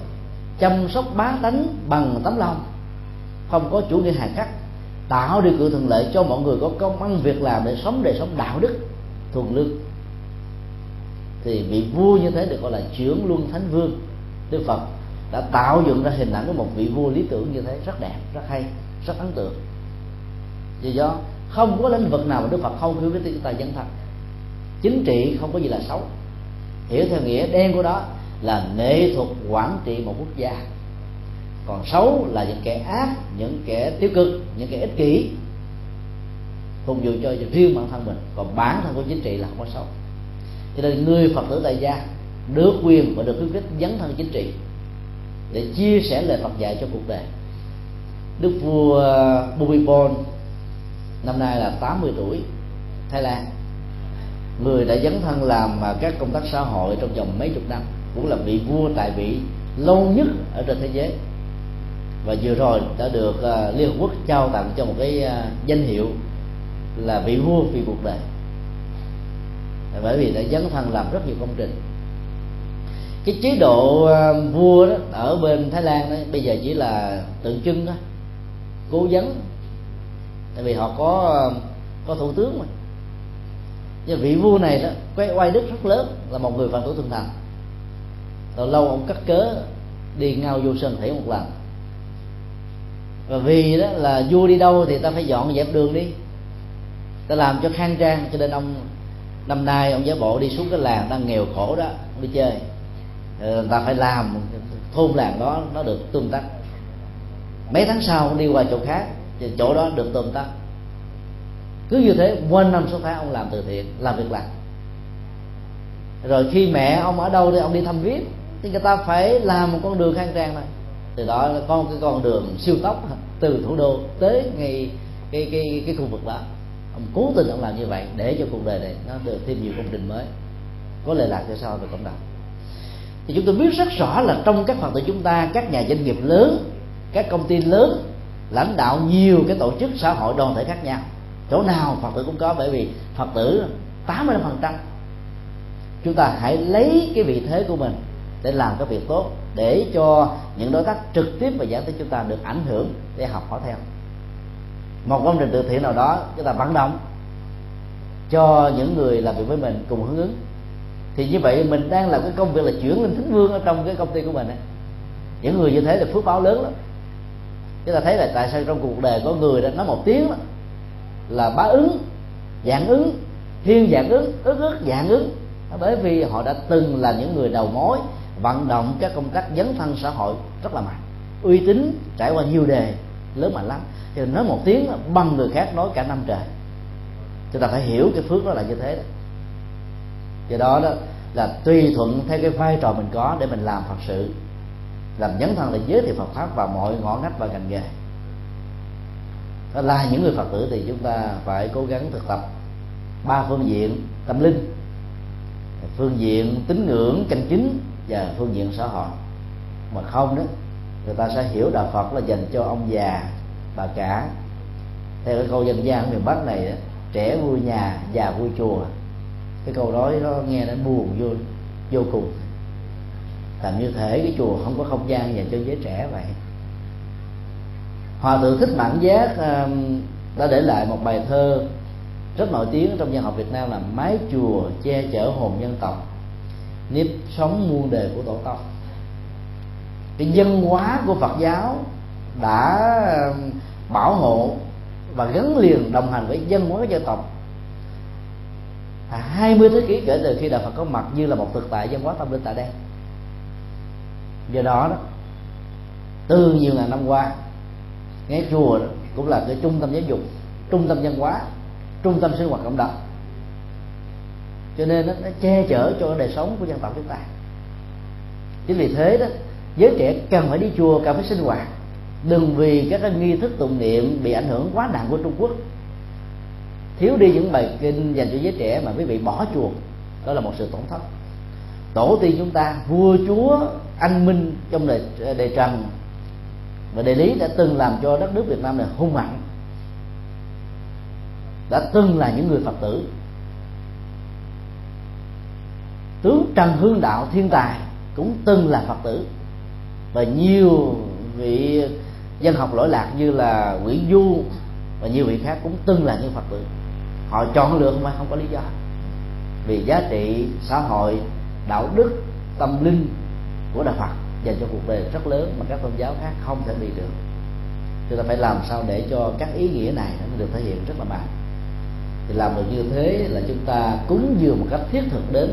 chăm sóc bá tánh bằng tấm lòng, không có chủ nghĩa hà khắc tạo điều kiện thuận lợi cho mọi người có công ăn việc làm để sống đời sống đạo đức thuần lương. Thì vị vua như thế được gọi là trưởng luân thánh vương. Đức phật đã tạo dựng ra hình ảnh của một vị vua lý tưởng như thế rất đẹp, rất hay, rất ấn tượng. Vì do không có lĩnh vực nào mà đức phật không hiểu cái chúng ta dân thật chính trị không có gì là xấu. Hiểu theo nghĩa đen của đó là nghệ thuật quản trị một quốc gia còn xấu là những kẻ ác, những kẻ tiêu cực, những kẻ ích kỷ. Phục vụ cho riêng bản thân mình, còn bản thân của chính trị là không có xấu. Cho nên người phật tử tại gia được quyền và được khuyến khích dấn thân chính trị để chia sẻ lời Phật dạy cho cuộc đời. Đức vua Bhumibol năm nay là 80 tuổi, Thái Lan. Người đã dấn thân làm các công tác xã hội trong vòng mấy chục năm, cũng là vị vua tại vị lâu nhất ở trên thế giới và vừa rồi đã được uh, liên hợp quốc trao tặng cho một cái uh, danh hiệu là vị vua vì cuộc đời. Bởi vì đã dấn thân làm rất nhiều công trình. Cái chế độ uh, vua đó ở bên thái lan đó bây giờ chỉ là tượng trưng đó cố vấn. Tại vì họ có uh, có thủ tướng mà. Nhưng vị vua này đó quay quay đức rất lớn là một người phật tử thường thành. Rồi lâu ông cắt cớ đi ngao vô sơn thủy một lần và vì đó là vua đi đâu thì ta phải dọn dẹp đường đi. Ta làm cho khang trang, cho nên ông, năm nay ông giả bộ đi xuống cái làng đang nghèo khổ đó đi chơi. Ờ, ta phải làm thôn làng đó, nó được tương tác mấy tháng sau ông đi qua chỗ khác, thì chỗ đó được tươm tắt. Cứ như thế quanh năm số tháng ông làm từ thiện, làm việc làm. Rồi khi mẹ ông ở đâu thì ông đi thăm viếng thì người ta phải làm một con đường khang trang này từ đó là con cái con đường siêu tốc từ thủ đô tới ngay cái cái cái khu vực đó. Ông cố tình ông làm như vậy để cho cuộc đời này nó được thêm nhiều công trình mới. Có lệ lạc cho sau về cộng đồng. Thì chúng tôi biết rất rõ là trong các phật tử chúng ta, các nhà doanh nghiệp lớn, các công ty lớn, lãnh đạo nhiều cái tổ chức xã hội đoàn thể khác nhau. Chỗ nào phật tử cũng có, bởi vì phật tử 85% chúng ta hãy lấy cái vị thế của mình để làm cái việc tốt để cho những đối tác trực tiếp và gián tiếp chúng ta được ảnh hưởng để học hỏi theo. Một công trình từ thiện nào đó chúng ta vận động cho những người làm việc với mình cùng hướng ứng. Thì như vậy mình đang làm cái công việc là chuyển lên thánh vương ở trong cái công ty của mình ấy. những người như thế là phước báo lớn lắm. Chúng ta thấy là tại sao trong cuộc đời có người đã nói một tiếng đó, là bá ứng dạng ứng thiên dạng ứng ức ức dạng ứng. Bởi vì họ đã từng là những người đầu mối vận động các công tác dấn thân xã hội rất là mạnh. Uy tín trải qua nhiều đề, lớn mạnh lắm. Thì nói một tiếng, bằng người khác nói cả năm trời. Chúng ta phải hiểu cái phước đó là như thế đó. Do đó đó là tùy thuận theo cái vai trò mình có để mình làm phật sự. Làm dấn thân để giới thiệu Phật pháp vào mọi ngõ ngách và ngành nghề. Đó là những người Phật tử thì chúng ta phải cố gắng thực tập ba phương diện tâm linh, phương diện tín ngưỡng chân chính và phương diện xã hội. Mà không đó, người ta sẽ hiểu đạo Phật là dành cho ông già, bà cả. Theo cái câu dân gian miền Bắc này đó, trẻ vui nhà, già vui chùa. Cái câu nói nó nghe nó buồn vô vô cùng. Làm như thể cái chùa không có không gian dành cho giới trẻ vậy. Hòa thượng thích mãn giác um, đã để lại một bài thơ rất nổi tiếng trong văn học Việt Nam là mái chùa che chở hồn dân tộc nếp sống muôn đời của tổ tông. Cái dân hóa của Phật giáo đã um, bảo hộ và gắn liền đồng hành với dân hóa dân tộc. À, hai mươi thế kỷ kể từ khi đạo Phật có mặt như là một thực tại dân hóa tâm linh tại đây. Do đó đó, từ nhiều ngàn năm qua ngay chùa cũng là cái trung tâm giáo dục, trung tâm văn hóa, trung tâm sinh hoạt cộng đồng cho nên nó, nó che chở cho đời sống của dân tộc chúng ta. Chính vì thế đó giới trẻ cần phải đi chùa cần phải sinh hoạt. Đừng vì các cái nghi thức tụng niệm bị ảnh hưởng quá nặng của trung quốc. Thiếu đi những bài kinh dành cho giới trẻ mà quý vị bỏ chùa đó là một sự tổn thất. Tổ tiên chúng ta vua chúa anh minh trong đời đời trần và địa lý đã từng làm cho đất nước việt nam này hung mạnh đã từng là những người phật tử tướng trần hương đạo thiên tài cũng từng là phật tử. Và nhiều vị dân học lỗi lạc như là nguyễn du và nhiều vị khác cũng từng là những phật tử. Họ chọn lựa mà không có lý do. Vì giá trị xã hội, đạo đức, tâm linh của đạo phật dành cho cuộc đời rất lớn mà các tôn giáo khác không thể bị được. Chúng ta phải làm sao để cho các ý nghĩa này nó được thể hiện rất là mạnh. Thì làm được như thế là chúng ta cúng dường một cách thiết thực đến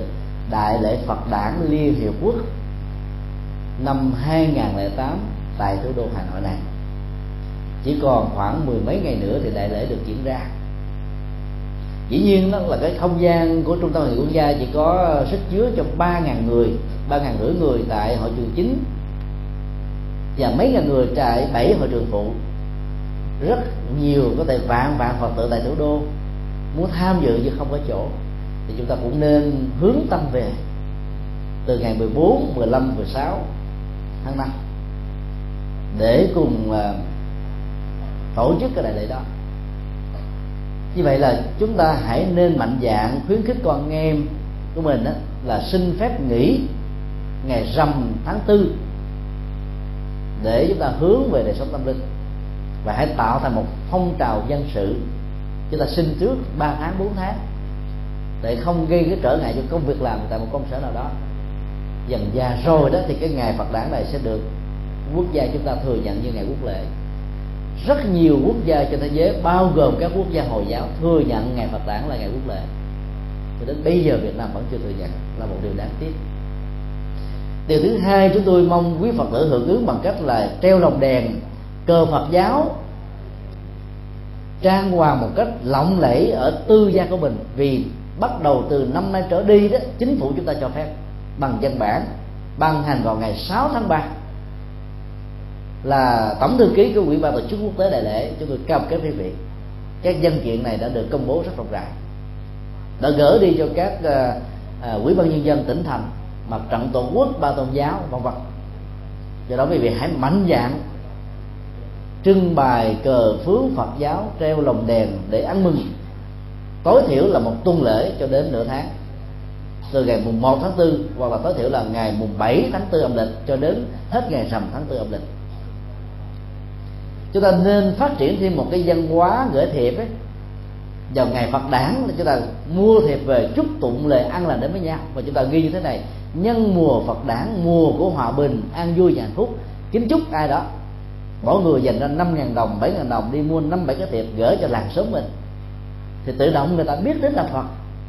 đại lễ Phật đản Liên Hiệp Quốc năm 2008 tại thủ đô Hà Nội này. Chỉ còn khoảng mười mấy ngày nữa thì đại lễ được diễn ra. Dĩ nhiên đó là cái không gian của trung tâm hội quốc gia chỉ có sức chứa cho ba ngàn người, ba ngàn rưỡi người tại hội trường chính và mấy ngàn người tại bảy hội trường phụ. Rất nhiều, có thể vạn vạn phật tử tại thủ đô muốn tham dự nhưng không có chỗ thì chúng ta cũng nên hướng tâm về từ ngày 14, 15, 16 tháng 5 để cùng uh, tổ chức cái đại lễ đó. Như vậy là chúng ta hãy nên mạnh dạng khuyến khích con em của mình đó, là xin phép nghỉ ngày rằm tháng tư để chúng ta hướng về đời sống tâm linh và hãy tạo thành một phong trào dân sự. Chúng ta xin trước 3 tháng 4 tháng để không gây cái trở ngại cho công việc làm tại một công sở nào đó. Dần già rồi đó thì cái ngày Phật đản này sẽ được quốc gia chúng ta thừa nhận như ngày quốc lễ. Rất nhiều quốc gia trên thế giới, bao gồm các quốc gia hồi giáo, thừa nhận ngày Phật đản là ngày quốc lễ. Cho đến bây giờ Việt Nam vẫn chưa thừa nhận, là một điều đáng tiếc. Điều thứ hai, chúng tôi mong quý Phật tử hưởng ứng bằng cách là treo lồng đèn, cờ Phật giáo, trang hoàng một cách lộng lẫy ở tư gia của mình. Vì bắt đầu từ năm nay trở đi đó chính phủ chúng ta cho phép bằng văn bản ban hành vào ngày 6 tháng 3 là tổng thư ký của ủy ban tổ chức quốc tế đại lễ. Chúng tôi cam kết với vị các văn kiện này đã được công bố rất rộng rãi đã gửi đi cho các uh, uh, ủy ban nhân dân tỉnh thành mặt trận tổ quốc ba tôn giáo vân vân. Do đó quý vị hãy mạnh dạng trưng bày cờ phướng phật giáo treo lồng đèn để ăn mừng tối thiểu là một tuần lễ cho đến nửa tháng. Từ ngày mùng 1 tháng 4 hoặc là tối thiểu là ngày mùng 7 tháng 4 âm lịch cho đến hết ngày rằm tháng 4 âm lịch. Chúng ta nên phát triển thêm một cái văn hóa gửi thiệp ấy. Vào ngày Phật đản chúng ta mua thiệp về chúc tụng lời ăn lành đến với nhau. Và chúng ta ghi như thế này, nhân mùa Phật đản, mùa của hòa bình, an vui và hạnh phúc, kính chúc ai đó? Mỗi người dành ra năm ngàn đồng, bảy ngàn đồng đi mua năm bảy cái thiệp gửi cho làng xóm mình thì tự động người ta biết đến là Phật,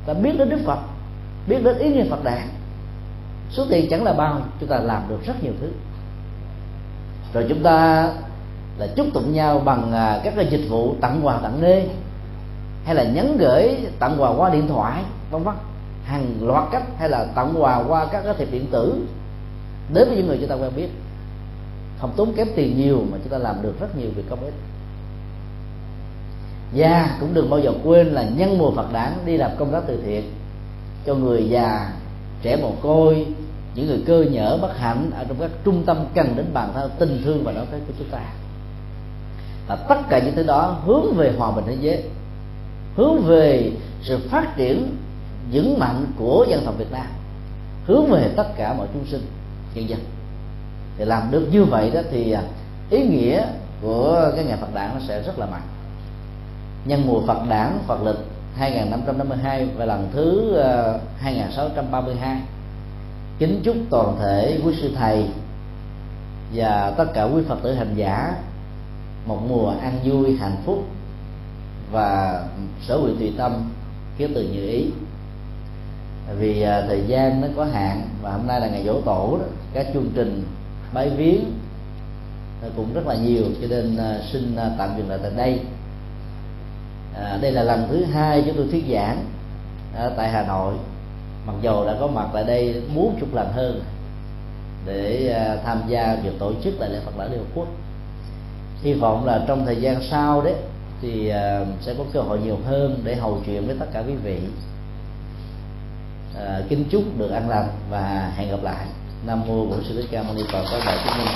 ta biết đến Đức Phật, biết đến ý nghĩa Phật đản số tiền chẳng là bao, chúng ta làm được rất nhiều thứ. Rồi chúng ta là chúc tụng nhau bằng à, các cái dịch vụ tặng quà, tặng nê, hay là nhắn gửi tặng quà qua điện thoại, vân vân. Hàng loạt cách, hay là tặng quà qua các cái thiệp điện tử. Đến với những người chúng ta quen biết, không tốn kém tiền nhiều mà chúng ta làm được rất nhiều việc công ích và cũng đừng bao giờ quên là nhân mùa Phật đản đi làm công tác từ thiện. Cho người già, trẻ mồ côi, những người cơ nhở bất hạnh ở trong các trung tâm cần đến bàn thao tình thương và đối thế của chúng ta và tất cả những thứ đó hướng về hòa bình thế giới, hướng về sự phát triển vững mạnh của dân tộc Việt Nam, hướng về tất cả mọi chúng sinh, nhân dân. Thì làm được như vậy đó thì ý nghĩa của cái ngày Phật đản nó sẽ rất là mạnh nhân mùa Phật đản, Phật lịch 2552 và lần thứ ờ, 2632 kính chúc toàn thể quý sư thầy và tất cả quý Phật tử hành giả một mùa an vui, hạnh phúc và sở nguyện tùy tâm kiếm từ như ý. Vì ờ, thời gian nó có hạn và hôm nay là ngày dỗ tổ đó, các chương trình bái viếng cũng rất là nhiều, cho nên ờ, xin tạm dừng lại tại đây à, đây là lần thứ hai chúng tôi thuyết giảng à, tại Hà Nội. Mặc dù đã có mặt tại đây bốn chục lần hơn để à, tham gia việc tổ chức đại lễ Phật lễ Liên Hợp Quốc. Hy vọng là trong thời gian sau đấy thì à, sẽ có cơ hội nhiều hơn để hầu chuyện với tất cả quý vị. À, kính chúc được an lành và hẹn gặp lại. Nam mô bổn sư thích ca mâu ni phật. Có đại chúng. minh.